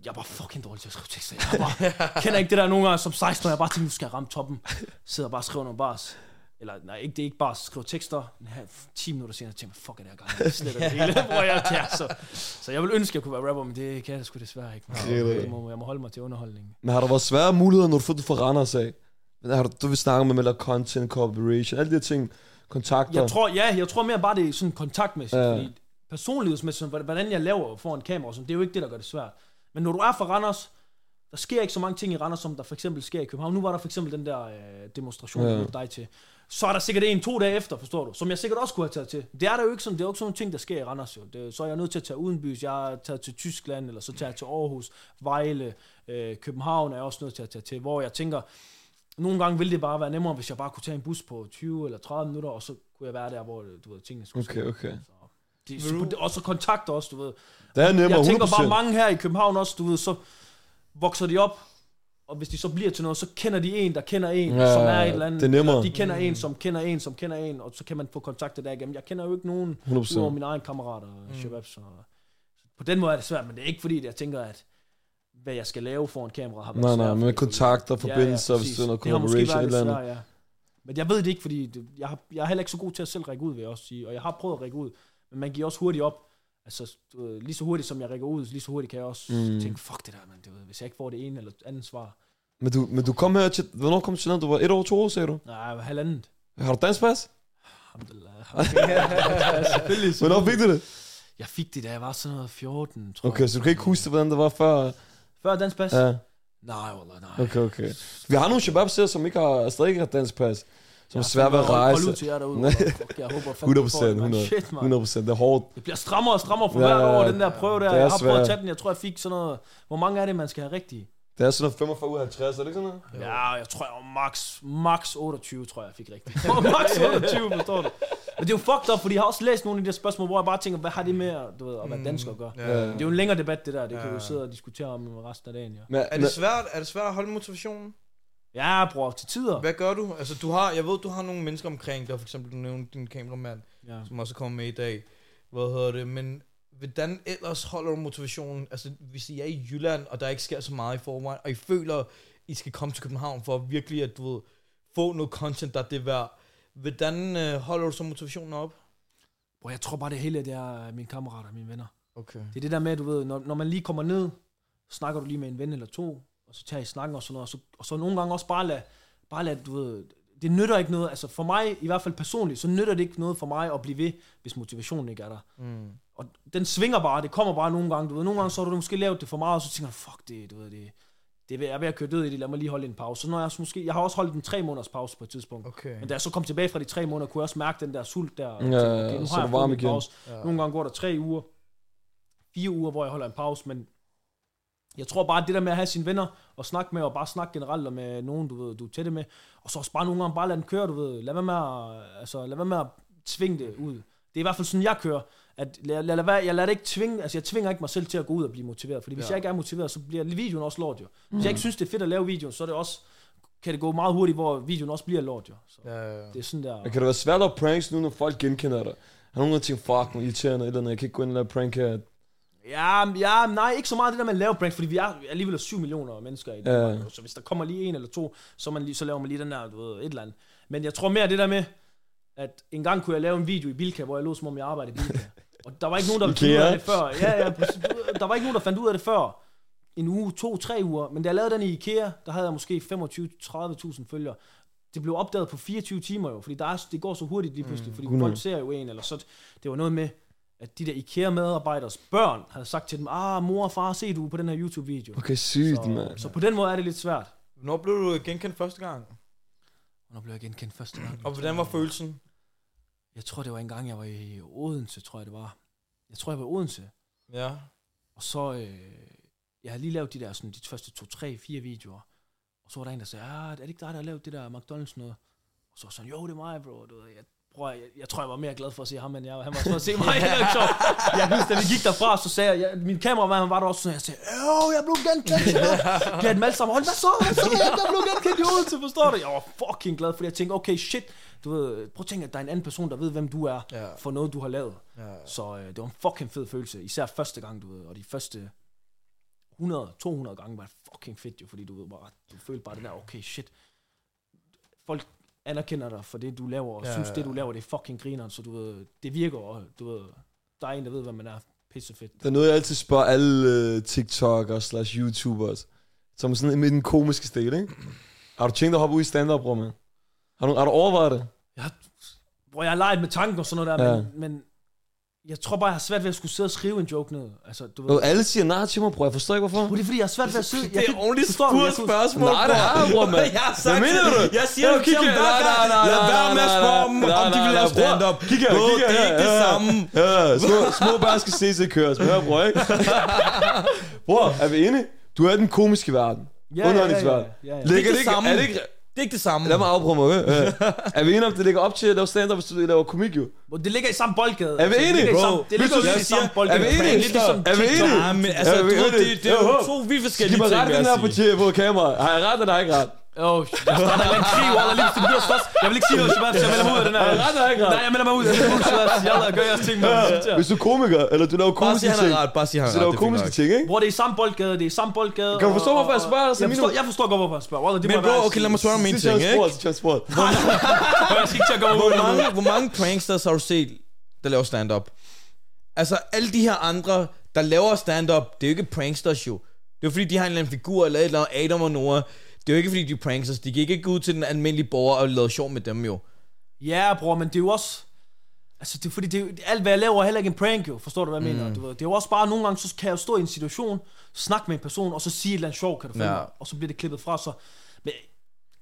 Jeg bare fucking dårlig til at skrive tekster. Jeg bare, (laughs) kender ikke det der nogle gange som 16 år, jeg bare tænker, nu skal jeg ramme toppen. Sidder bare og skriver nogle bars. Eller nej, ikke, det er ikke bare skrive tekster. En halv- 10 minutter senere tænker jeg, fuck det her gang. Jeg sletter det hele, hvor jeg er så. Så jeg vil ønske, at jeg kunne være rapper, men det kan jeg sgu desværre ikke. Grillet. Jeg må, jeg må holde mig til underholdning. Men har der været svære muligheder, når du får det fra Randers af? Men har du, du vil snakke med, eller content, cooperation, alle de her ting, kontakter. Jeg tror, ja, jeg tror mere bare, det er sådan kontaktmæssigt, Ja. fordi personlighedsmæssigt, hvordan- jeg laver foran kamera, det er jo ikke det, der gør det svært. Men når du er fra Randers, der sker ikke så mange ting i Randers, som der for eksempel sker i København. Nu var der for eksempel den der øh, demonstration, Ja. jeg mødte dig til. Så er der sikkert en to dage efter, forstår du, som jeg sikkert også kunne have taget til. Det er der jo ikke sådan, det er jo ikke sådan nogle ting, der sker i Randers jo. Det, så er jeg nødt til at tage udenbys, jeg er taget til Tyskland, eller så tager jeg til Aarhus, Vejle, øh, København er jeg også nødt til at tage til, hvor jeg tænker, nogle gange ville det bare være nemmere, hvis jeg bare kunne tage en bus på 20 eller 30 minutter, og så kunne jeg være der, hvor du ved, tingene skulle Okay, ske. okay. Så, og så kontakter også, du ved. Det er nemmere, Jeg tænker 100%. bare mange her i København også, du ved, så vokser de op, og hvis de så bliver til noget, så kender de en, der kender en, Ja, ja, som er et eller andet. det er nemmere. eller De kender en, som kender en, som kender en, og så kan man få kontakter der igennem. Jeg kender jo ikke nogen, 100%. udover mine egne kammerater, mm. Shabab, så, så på den måde er det svært, men det er ikke fordi, at jeg tænker, at hvad jeg skal lave foran kamera har været Nej, nej, med fordi- kontakter, forbindelser, hvis præcis. det er noget collaboration, et eller andet. svært, ja. Men jeg ved det ikke, fordi det, jeg, har, jeg er heller ikke så god til at selv række ud, vil jeg også sige. Og jeg har prøvet at række ud, men man giver også hurtigt op. Altså, du ved, lige så hurtigt som jeg rækker ud, lige så hurtigt kan jeg også Mm. tænke, fuck det der, man. Du ved, hvis jeg ikke får det ene eller andet svar. Men du, men du kom her til... Hvornår kom du til landet? Du var et år, to år, sagde du? Nej, halvandet. Har du dansk pas? Alhamdulillah. (laughs) Okay. Selvfølgelig. Hvornår fik du det? Jeg fik det, da jeg var sådan noget 14, tror Okay, jeg. så du kan ikke huske, hvordan det var før? Før dansk pas? Ja, Nej, wallah, nej. okay, okay. Vi har nogle shabab som ikke har, stadig ikke har dansk pas. Som er svært ved at rejse. Hold ud til jer derude. Fuck, Jeg håber fandme, 100 du får det, procent, man. 100, Shit, man. 100 procent. Det er hårdt. Det bliver strammere og strammere for Ja, hvert år, den der prøve der. er Jeg har prøvet at tage den, jeg tror, jeg fik sådan noget... Hvor mange er det, man skal have rigtige? Det er sådan noget 45 ud af 50, er det ikke sådan noget? Ja, jeg tror, jeg var max, max 28, tror jeg, jeg fik rigtigt. max 28, forstår du? Men det er jo fucked up, fordi jeg har også læst nogle af de der spørgsmål, hvor jeg bare tænker, hvad har det med du ved, at være dansker at gøre? Ja. Det er jo en længere debat, det der. Det kan vi jo sidde og diskutere om resten af dagen, ja. Men, Er det svært, er det svært at holde motivationen? Ja, bror, til tider. Hvad gør du? Altså, du har, jeg ved, du har nogle mennesker omkring dig, for eksempel du nævnte din kameramand, Ja. som også kommer med i dag. Hvad hedder det? Men hvordan ellers holder du motivationen? Altså, hvis I er i Jylland, og der ikke sker så meget i forvejen, og I føler, I skal komme til København for virkelig at, du ved, få noget content, der er det værd. Hvordan øh, holder du så motivationen op? Bror, jeg tror bare, det hele det er mine kammerater og mine venner. Okay. Det er det der med, du ved, når, når man lige kommer ned, snakker du lige med en ven eller to, og så tager I snakken og sådan noget, og så, og så nogle gange også bare lad, bare lad, du ved, det nytter ikke noget, altså for mig, i hvert fald personligt, så nytter det ikke noget for mig at blive ved, hvis motivationen ikke er der. Mm. Og den svinger bare, det kommer bare nogle gange, du ved, nogle gange så har du måske lavet det for meget, og så tænker du, fuck det, du ved, det, det er jeg er ved at køre død i det, lad mig lige holde en pause. Så når jeg så måske, jeg har også holdt en tre måneders pause på et tidspunkt. Okay. Men da jeg så kom tilbage fra de tre måneder, kunne jeg også mærke den der sult der. Ja, tænkte, ja, nu så har er jeg fået igen. pause. Ja. Nogle gange går der tre uger, fire uger, hvor jeg holder en pause, men jeg tror bare, at det der med at have sine venner og snakke med, og bare snakke generelt og med nogen, du ved, du er tætte med, og så også bare nogle gange bare lade den køre, du ved. Lad være med at, altså, lad være med at tvinge det ud. Det er i hvert fald sådan, jeg kører. at jeg, jeg, jeg, jeg lader det ikke tvinge, altså jeg tvinger ikke mig selv til at gå ud og blive motiveret, fordi hvis Ja. jeg ikke er motiveret, så bliver videoen også lort jo. Hvis jeg ikke synes, det er fedt at lave videoen, så er det også, kan det gå meget hurtigt, hvor videoen også bliver lort jo. Så Ja, ja, ja. det er sådan der. Men kan det være svært at pranks nu, når folk genkender dig? Har nogen, der tænkt, fuck, hvor irriterende, eller andet, jeg kan ikke gå ind og lave prank her. Ja, ja, nej, ikke så meget det der med at lave pranks, fordi vi er alligevel 7 millioner mennesker i Danmark, Ja. så hvis der kommer lige en eller to, så, man lige, så laver man lige den der, du ved, et eller andet. Men jeg tror mere det der med, at en gang kunne jeg lave en video i Bilka, hvor jeg lå som om jeg arbejdede i Bilka. Og der var ikke nogen, der fandt ud af det før. Ja, ja, der var ikke nogen, der fandt ud af det før. En uge, to, tre uger. Men da jeg lavede den i Ikea, der havde jeg måske 25-30.000 følgere. Det blev opdaget på 24 timer jo, fordi der er, det går så hurtigt lige pludselig, fordi 100. folk ser jo en, eller så det var noget med, at de der IKEA-medarbejders børn havde sagt til dem, ah, mor og far, se du på den her YouTube-video. Okay, sygt, Så, mand. så på den måde er det lidt svært. Hvornår blev du genkendt første gang? Hvornår blev jeg genkendt første gang? Og hvordan var følelsen? Jeg tror, det var en gang, jeg var i Odense, tror jeg det var. Jeg tror, jeg var i Odense. Ja. Og så, øh, jeg havde lige lavet de der, sådan, de første to, tre, fire videoer. Og så var der en, der sagde, ah, er det ikke dig, der har lavet det der McDonald's noget? Og så var jeg sådan, jo, det er mig, bro. Du ved, jeg, bror, jeg, jeg, tror, jeg var mere glad for at se ham, end jeg var. Han var for at se mig. (laughs) Sjovt. (laughs) jeg husker, da vi gik derfra, så sagde jeg, jeg min kameramand han var der også sådan, jeg sagde, jo, jeg blev genkendt. (laughs) Vi havde dem alle sammen, hold, hvad så, hvad så, jeg, jeg blev genkendt i Odense, forstår du? Jeg var fucking glad, fordi jeg tænkte, okay, shit, du ved, prøv at tænke, at der er en anden person, der ved, hvem du er, Ja. for noget, du har lavet. ja. Så øh, det var en fucking fed følelse, især første gang, du ved, og de første 100-200 gange var fucking fedt jo, fordi du ved bare, du følte bare det der, okay, shit, folk anerkender dig for det, du laver, og Ja, synes, det, du laver, det er fucking grineren, så du ved, det virker, og du ved, der er en, der ved, hvad man er, pisse fedt. Der er noget, jeg altid spørger alle uh, TikTokere slash YouTubers, som sådan med den komiske stil, ikke? Har du tænkt dig at hoppe ud i stand-up, bror, man? Har du, har du overvejet det? Jeg hvor jeg har leget med tanken og sådan noget der, ja. men, men jeg tror bare, jeg har svært ved at skulle sidde og skrive en joke ned. Altså, du ved, alle siger nej til mig, bror. Jeg forstår ikke, hvorfor. det er fordi, jeg har svært ved at sidde... Det er only forstår du? Jeg spurgt kunne- spørgsmål, Nej, det er bror, mand. (laughs) Jeg har Hvad sagt mener det. du? Jeg siger Jo, kig til dem her. hver Nej, gang. nej, nej, Lad nej, være med at nej, spørge dem, nej, om de nej, vil nej, lave bror. stand-up. Kig her, Bro, kig her, det er ikke det ja. samme. Ja, små, (laughs) små børn skal se sig køres. Hør, bror, ikke? bror, er vi enige? Du er i den komiske verden. Ja, ja, ja, Underholdningsverden. ja, ja, ja. Ligger det det ikke, er det ikke, Det er ikke det samme. lad mig afprøve mig? (laughs) Ja. Er vi enige om, det ligger op til at lave stand-up, hvis du laver komik, jo? Det ligger i samme boldgade. Er vi Altså, det enige, bro? samme- Det ligger i siger- samme boldgade. er vi enige? Lidt ligesom Er vi enige? Ja, men altså, du vi ved, det, er Jo, to vidt Skal forskellige ting, rette vil den jeg her på, sige. til- på kamera? Har jeg ret, eller har jeg ikke ret? Åh, jeg starter en eller anden krig, Wallah, lige hvis det bliver slås. Jeg vil ikke sige noget, Shabab, så jeg melder mig ud af den her. Jeg jeg Nej, jeg melder mig ud. Jeg melder mig ud, Shabab. Jeg gør jeres ting, man. Hvis du er komiker, eller du laver Bare komiske sig, han ting. Bare sig, han så har laver ret. det er komiske fint nok. ting, ikke? Bror, det er i samme boldgade, det er i samme boldgade. Kan du forstå, og- hvorfor jeg spørger dig, Jeg forstår, jeg forstår godt, hvorfor jeg spørger. Wallah, det Men bro, okay, lad mig spørge om en Det ting, er ikke? sport, det er sport. Jeg skal ikke til at Hvor ud. mange, hvor mange pranksters har du set, der laver stand-up? Altså, alle de her andre, der laver stand-up, det er jo ikke pranksters jo. Det er fordi, de har en eller anden figur, eller et eller andet Adam og Noah. Det er jo ikke fordi, de er pranksters. De kan ikke ud til den almindelige borger og lave sjov med dem jo. Ja, bror, men det er jo også... Altså, det er fordi, det er alt hvad jeg laver er heller ikke en prank, jo. Forstår du, hvad jeg Mm. mener? Du ved, det er jo også bare, nogle gange, så kan jeg jo stå i en situation, snakke med en person, og så sige et eller andet sjov, kan du Ja. Og så bliver det klippet fra, så... Men,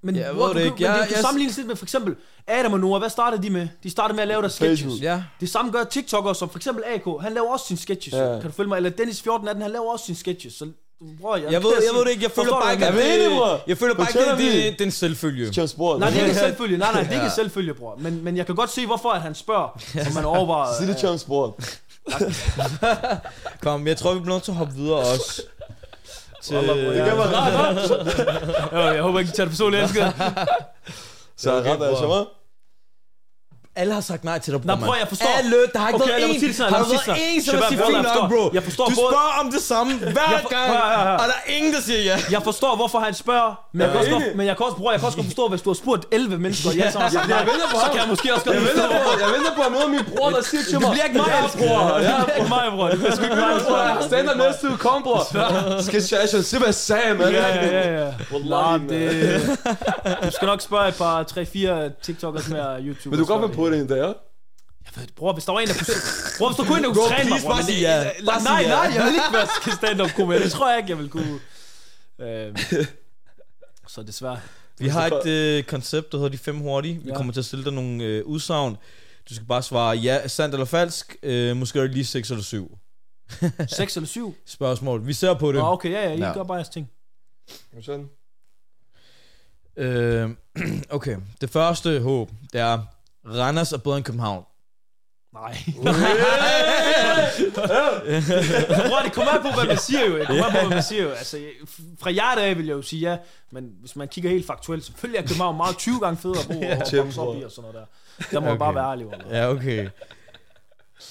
men, Jeg ved bror, det du, ikke. Men det, Jeg- du jeg- sammenlignes lidt med, for eksempel, Adam og Noah, hvad startede de med? De startede med at lave deres sketches. Ja. Det samme gør TikTokere, som for eksempel AK, han laver også sine sketches, Ja. ja. kan du følge mig? Eller Dennis 1418, han laver også sine sketches, så... Bror, jeg, Jeg ved, jeg ved det ikke. Jeg føler bare ikke, at Er bror? det, jeg føler bare ikke, det, det, det er en selvfølge. Nej, det er ikke selvfølge. Nej, nej, det er ikke selvfølge, bror. Men, men jeg kan godt se, hvorfor at han spørger, om man overvejer... Sig det, Tjern sport. Kom, jeg tror, vi bliver nødt til at hoppe videre også. Til, Det kan være rart, jeg håber ikke, de tager det personligt, jeg elsker. Så er altså, hva'? Alle har sagt nej til dig, bror, mand. prøv, jeg forstår. Alle, der har ikke Okay, været en, har der været en, som har sagt fint jeg nok, forstår. bro. Jeg forstår Du spørger om det samme hver Jeg for- gang, hør, hør, hør. og der er ingen, der siger ja. Jeg forstår, hvorfor han spørger, men jeg, kan også men jeg kan også, bror, jeg kan også forstå, hvis du har spurgt 11 mennesker, jeg så nej, Jeg venter på så kan jeg måske også godt Jeg forstå, venter på, jeg venter på at møde min bror, der siger til mig. Det bliver ikke mig, Ja, bror. bror. Det Ja, bliver ikke mig, bror. Det bliver ikke mig, bror. bror. Stand up næste uge, kom, bror. Skal jeg se, hvad jeg sagde, man. Ja, ja, ja, ja. Wallahi, Nej, det... Du skal nok spørge et par, 3-4 TikTokers med YouTube. Men du kan godt være på det en dag, ja? Jeg ved, bror, hvis der var en, der kunne... Bror, hvis der kunne en, der kunne træne mig, bror. bare sig det- ja. Nej, Bare sig nej, ja. nej, jeg vil ikke være stand-up komiker. Det tror jeg ikke, jeg vil kunne. Øhm, så desværre. Vi har et øh, koncept, der hedder de fem hurtige. Vi Ja. kommer til at stille dig nogle øh, udsagn. Du skal bare svare ja, sandt eller falsk. Øh, måske er det lige 6 eller 7 6 (laughs) eller 7? spørgsmål. Vi ser på det. Nå, okay, ja, ja, I Ja. gør bare jeres ting. Sådan. Øh, (clears throat) okay, det første håb, det er, Randers er bedre end København. Nej. (laughs) Bror, det kommer an på, hvad man siger jo. Det kommer an på, hvad man siger jo. Altså, fra hjertet af vil jeg jo sige ja, men hvis man kigger helt faktuelt, selvfølgelig er København meget 20 gange federe at bo og vokse op i og sådan noget der. Der må okay. bare være ærlig. Ja, okay.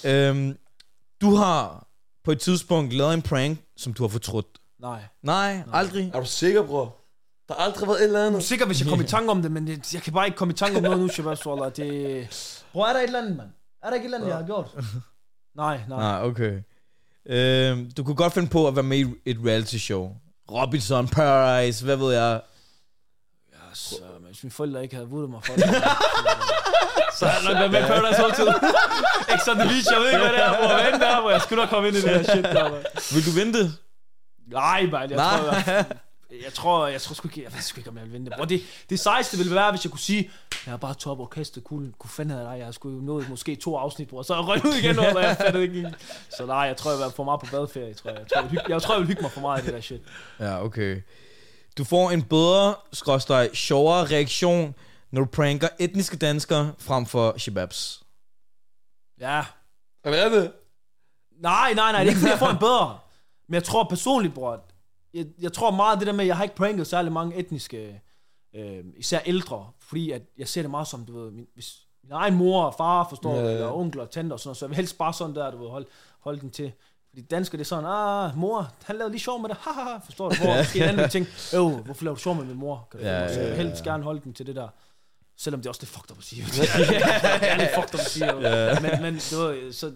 øhm, du har på et tidspunkt lavet en prank, som du har fortrudt. Nej. Nej, aldrig. Er du sikker, bror? Der har aldrig været et eller Jeg er andet. sikker, hvis jeg kommer i tanke om det, men det, jeg kan bare ikke komme i tanke om noget nu, Shabab Swallah. Det... Bror, er der et eller andet, mand? Er der ikke et eller andet, jeg har gjort? (laughs) Nej, nej. Nej, okay. Øhm, du kunne godt finde på at være med i et reality show. Robinson, Paradise, hvad ved jeg. Så, men hvis mine forældre ikke havde vundet mig for det, (laughs) så havde jeg nok været med i Paradise hele tiden. (laughs) Ikke sådan det jeg ved ikke, hvad det er, bror. Hvad end det er, hvor jeg skulle nok komme ind i det her shit der, man. Vil du vente? Nej, man, jeg Nej. tror, jeg, jeg tror, jeg tror sgu ikke, jeg ved sgu ikke, om jeg vil vinde det. Bror, det, det sejeste ville være, hvis jeg kunne sige, jeg er bare top og kastet kuglen. Kunne fanden have dig, jeg skulle jo nået måske to afsnit, bror. Så er jeg røget ud igen, og jeg fattede ikke. Så nej, jeg tror, jeg vil være for meget på badeferie, tror jeg. Jeg tror, jeg, hygge, jeg, tror, jeg vil hygge mig for meget i det der shit. Ja, okay. Du får en bedre, skråstrej, sjovere reaktion, når du pranker etniske danskere frem for shababs. Ja, Hvad er det? Nej, nej, nej, det er ikke fordi, jeg får en bedre. Men jeg tror personligt, bror, jeg, jeg tror meget det der med, at jeg har ikke pranket særlig mange etniske, øh, især ældre, fordi at jeg ser det meget som, du ved, min, hvis min egen mor og far forstår, Ja, ja, ja. eller onkel og tante og sådan noget, så jeg vil helst bare sådan der, du ved, holde, holde den til. Fordi dansker, det er sådan, ah, mor, han lavede lige sjov med det, (laughs) haha, forstår du? Hvor måske en anden tænke, (laughs) øh, hvorfor laver du sjov med min mor? Kan du Ja, ja, vil ja, helst gerne holde den til det der. Selvom det er også lidt fucked up at sige. (laughs) det er lidt fucked up at sige. Ja. Men, men du ved, så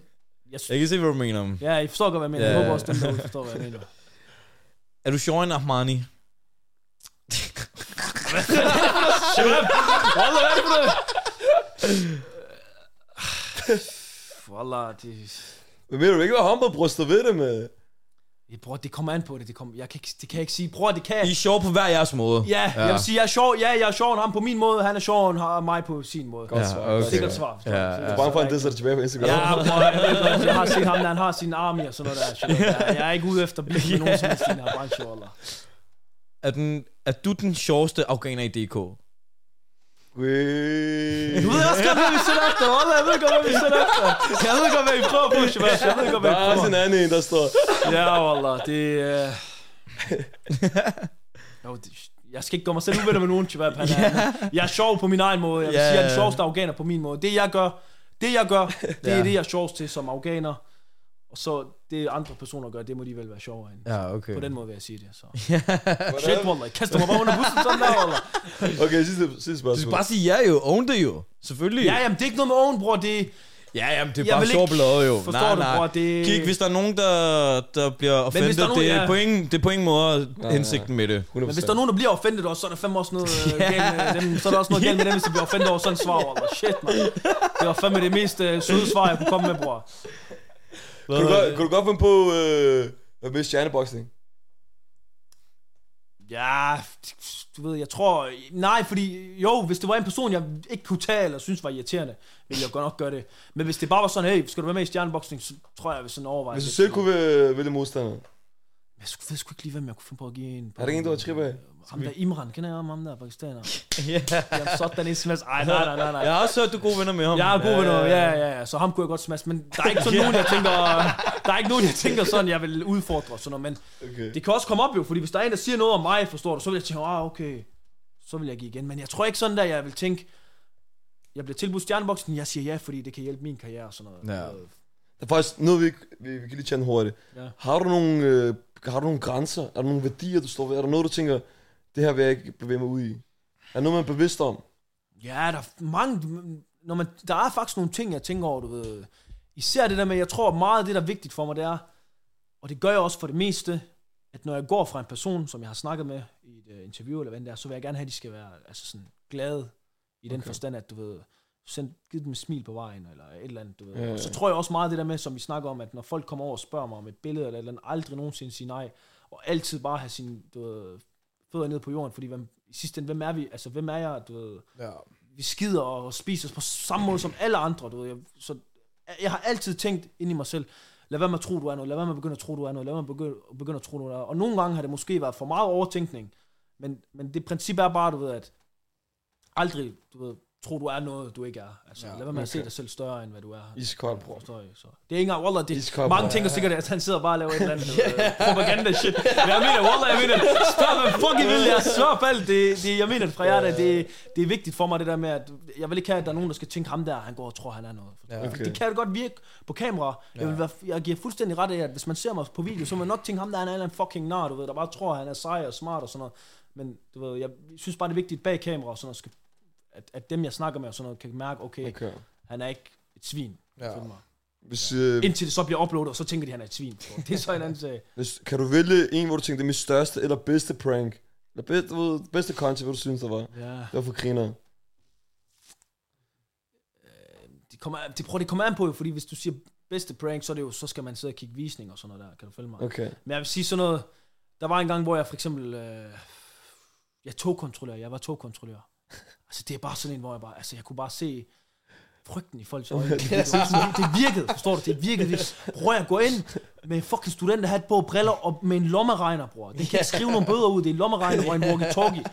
jeg, Jeg kan se, hvad du mener. Ja, I forstår godt, hvad jeg mener. Ja, Jeg håber ja. også, derude forstår, hvad jeg mener. Er du sjovere end Ahmani? Shabab! Wallah, hvad er det for noget? Wallah, det... Men mener du ikke, være humble? Stå ved det med. Ja, Bror, det kommer an på det. Det, kommer, jeg kan ikke, det kan jeg ikke sige. Bror, det kan jeg. I er sjove på hver jeres måde. Ja, jeg vil sige, jeg er sjov. Ja, jeg er sjov end ham på min måde. Han er sjov end ham- mig på sin måde. Godt Ja, svar. okay. Sikkert svar. forstår Ja, du? ja. Jeg er bange for, at han disser dig tilbage på Instagram. Ja, bror, jeg, ved godt, jeg har set ham, når han har sin army og sådan noget der. shit. Jeg, jeg er ikke ude efter at blive med nogen som helst i den her branche, Wallah. Er, den, er du den sjoveste afghaner i DK? Du ved også godt, hvad vi sætter efter, Wallah. Jeg ved godt, hvad vi sætter efter. Jeg ved godt, hvad I prøver på, Shabab. Jeg ved godt, hvad Der I er også prøver. en anden en, der står. Ja, Wallah, det er... jo, det, jeg skal ikke gå mig selv uvenner med nogen, Shabab. Han er, han, jeg er sjov på min egen måde. Jeg vil Ja, sige, jeg er den sjoveste afghaner på min måde. Det jeg gør, det jeg gør, det er det, jeg er sjovest til som afghaner. Og så det andre personer gør, det må de vel være sjovere end. Ja, okay. På den måde vil jeg sige det. Så. (laughs) Shit, Wallah. Kaster mig bare under bussen sådan der, Wallah. (laughs) Okay, sidste, sidste Du spørgsmål. skal bare sige ja jo, own det jo. Selvfølgelig. Ja, jamen, det er ikke noget med oven, bror. Det, ja jamen, det er Jeg bare vil sjov ikke- ballade jo. forstår nej, du, nej. bror, det- Kig, hvis der er nogen, der, der bliver offended, hvis der er nogen- det, er ja. på ingen, det er på ingen måde nej. hensigten med det. 100%. men hvis der er nogen, der bliver offended også, så er der fandme også noget (laughs) øh, galt med dem. Så er der også noget galt med dem, hvis de bliver offended over sådan et svar, Wallah. Shit, man. Det var fandme det mest øh, søde svar, jeg kunne komme med, bror. Kunne du, godt, kunne du godt finde på øh, at med stjerneboksning? Ja, du ved, jeg tror... Nej, fordi jo, hvis det var en person, jeg ikke kunne tage, eller synes var irriterende, ville jeg godt nok gøre det. Men hvis det bare var sådan, hey, skal du være med i stjerneboksning, så tror jeg, jeg vil sådan overveje Hvis du selv kunne vælge, vælge modstander. Jeg sku- ved sgu ikke lige, hvem jeg kunne finde på at give en. Er der ingen, du har trip af? Ham der Imran, kender jeg ham, ham der pakistaner? (laughs) Ja. Jamen, sådan en smash. Ej, nej, nej, nej, nej. Jeg har også hørt, du er gode venner med ham. Jeg er god venner, ja, ja, ja, så ham kunne jeg godt smash, men der er ikke sådan (laughs) nogen, jeg tænker, der er ikke nogen, jeg tænker sådan, jeg vil udfordre og sådan noget, men Okay. det kan også komme op jo, fordi hvis der er en, der siger noget om mig, forstår du, så vil jeg tænke, ah, okay, så vil jeg give igen, men jeg tror ikke sådan der, jeg vil tænke, jeg bliver tilbudt stjerneboksen, jeg siger ja, fordi det kan hjælpe min karriere og sådan noget. Ja. Der er faktisk noget, vi, vi, vi kan lige tjene hurtigt. Ja. Har du nogle, øh, har du nogle grænser? Er der nogle værdier, du står ved? Er der noget, du tænker, det her vil jeg ikke bevæge mig ud i? Er der noget, man er bevidst om? Ja, der er mange, når man, der er faktisk nogle ting, jeg tænker over, du ved, især det der med, jeg tror meget af det, der er vigtigt for mig, det er, og det gør jeg også for det meste, at når jeg går fra en person, som jeg har snakket med i et uh, interview, eller hvad det er, så vil jeg gerne have, at de skal være altså sådan, glade i den Okay. forstand, at du ved, send, giv dem et smil på vejen, eller et eller andet, du ved. Ja, ja. Og så tror jeg også meget det der med, som vi snakker om, at når folk kommer over og spørger mig om et billede, eller et eller andet, aldrig nogensinde sige nej, og altid bare have sine, du ved, fødder ned på jorden, fordi hvem, i sidste ende, hvem er vi, altså hvem er jeg, du ved, Ja. vi skider og spiser på samme måde som alle andre, du ved. Jeg, så jeg har altid tænkt ind i mig selv, lad være med at tro, du er noget, lad være med at begynde at tro, du er noget, lad være med at begynde, begynde at tro, du er Og nogle gange har det måske været for meget overtænkning, men, men det princip er bare, du ved, at aldrig, du ved, tro, du er noget, du ikke er. Altså, ja, lad være med at se dig selv større, end hvad du er. Iskold, bror. Forstår? Så. Det er ikke engang, Wallah, det, Iskold, mange tænker sikkert, at han sidder bare og laver et eller andet yeah. (laughs) propaganda shit. Men jeg mener, Wallah, jeg mener, spørg hvad fuck I vil, jeg svær på alt. Det, det, jeg mener det fra hjertet, det, det er vigtigt for mig, det der med, at jeg vil ikke have, at der er nogen, der skal tænke ham der, han går og tror, han er noget. Ja. Okay. Det kan godt virke på kamera. Jeg, vil være, jeg giver fuldstændig ret af, at hvis man ser mig på video, så vil man nok tænke ham der, han er en eller anden fucking nar, du ved, der bare tror, han er sej og smart og sådan noget. Men du ved, jeg synes bare, det er vigtigt bag kamera og sådan noget, skal, at, at dem, jeg snakker med og sådan noget, kan mærke, okay, Okay. han er ikke et svin. Ja. Mig. Hvis, øh, Indtil det så bliver uploadet, og så tænker de, han er et svin. Så Det er så en anden sag. (laughs) hvis, kan du vælge en, hvor du tænker, det er min største eller bedste prank? Eller bedste, ved, bedste content, hvad du synes, der var? Det Ja. var for griner. Det kommer, det, prøv, det kommer an på, jo, fordi hvis du siger bedste prank, så, er det jo, så skal man sidde og kigge visning og sådan noget der. Kan du følge mig? Okay. Men jeg vil sige sådan noget, der var en gang, hvor jeg for eksempel, øh, jeg togkontrollør, jeg var togkontrollør. Altså det er bare sådan en, hvor jeg bare, altså jeg kunne bare se frygten i folks øjne. (laughs) Det, det, det, det virkede, forstår du? Det virkede. Prøv at gå ind med en fucking studenterhat på, briller og med en lommeregner, bror. Den kan ikke skrive nogle bøder ud, det er en lommeregner og en walkie-talkie.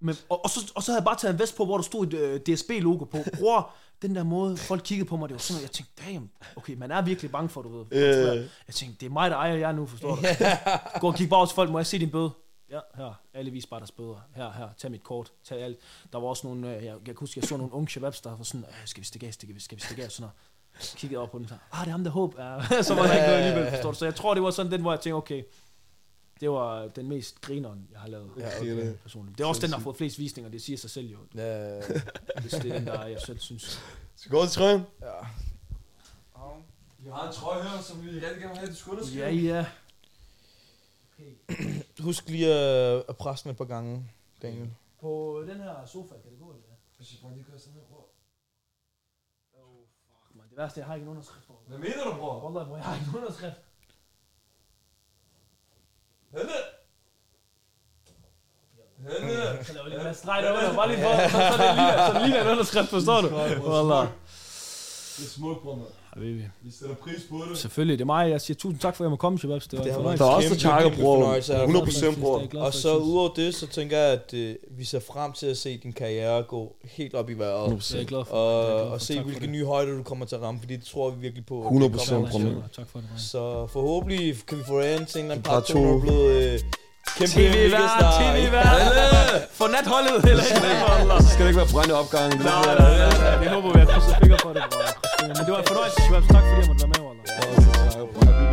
Men, og, og, så, og så havde jeg bare taget en vest på, hvor der stod et øh, DSB-logo på. Bror, den der måde, folk kiggede på mig, det var sådan noget, jeg tænkte, damn, okay, man er virkelig bange for, du ved. Øh. Jeg tænkte, det er mig, der ejer jer nu, forstår du? Gå og kig bare hos folk, må jeg se din bøde? Ja, her. Alle vis bare deres bøder. Her, her. Tag mit kort. Tag alt. Der var også nogle, øh, jeg, jeg kan huske, jeg så nogle unge shababs, der var sådan, øh, skal vi stikke af, skal vi, skal vi stikke af, sådan noget. Kiggede op på den, så, ah, det er ham, der håb. Ja, (laughs) så var der ikke noget alligevel, forstår du? Så jeg tror, det var sådan den, hvor jeg tænkte, okay, det var den mest grineren, jeg har lavet. Ja, okay. Personligt. Det er også den, der har fået flest visninger, det siger sig selv jo. Ja, (laughs) Hvis det er den, der jeg selv synes. Så går til trøjen. ja. Vi har en trøje her, som vi rigtig gerne vil have, du skulle Ja, ja. (clears throat) Husk lige at, at presse den et par gange, Daniel. På den her sofa, kan det gå, eller hvad? Hvis jeg bare lige gør sådan her, bror. Man, Det værste, jeg har ikke en underskrift over. Hvad mener du, bror? Wallah, bror, jeg har ikke en underskrift. Henne! Henne! (laughs) Så laver lige en streg derunder, bare lige for, så, så, det ligner, så det ligner en underskrift, forstår du? Wallah. Det er smukt, bror, mand. Habibi. Vi sætter pris på det. Selvfølgelig, det er mig. Jeg siger tusind tak for, at jeg må komme, Shababs. Det var Det en har fornøjelse. Der er også der takker, bror. fornøjelse. 100% bror. Jeg Og så jeg udover det, så tænker jeg, at øh, vi ser frem til at se din karriere gå helt op i vejret. Jeg er glad for det. Jeg er glad Og, for og det. se, hvilke det. nye højder du kommer til at ramme, fordi det tror vi virkelig på. at 100%, det kommer bror. Tak for det. Så forhåbentlig kan vi få ind til en eller anden Par part 2, to. når du er blevet øh, kæmpe TV-vært, megastar. TV-vært. For natholdet, eller ikke? Wallah. (laughs) Så skal det ikke være brændt i opgangen. Det Nej, nej, nej, nej. Det håber vi, at jeg krydser fingre for det, bror men det var en fornøjelse, Shababs. Tak fordi jeg måtte være med, Wallah. Ja,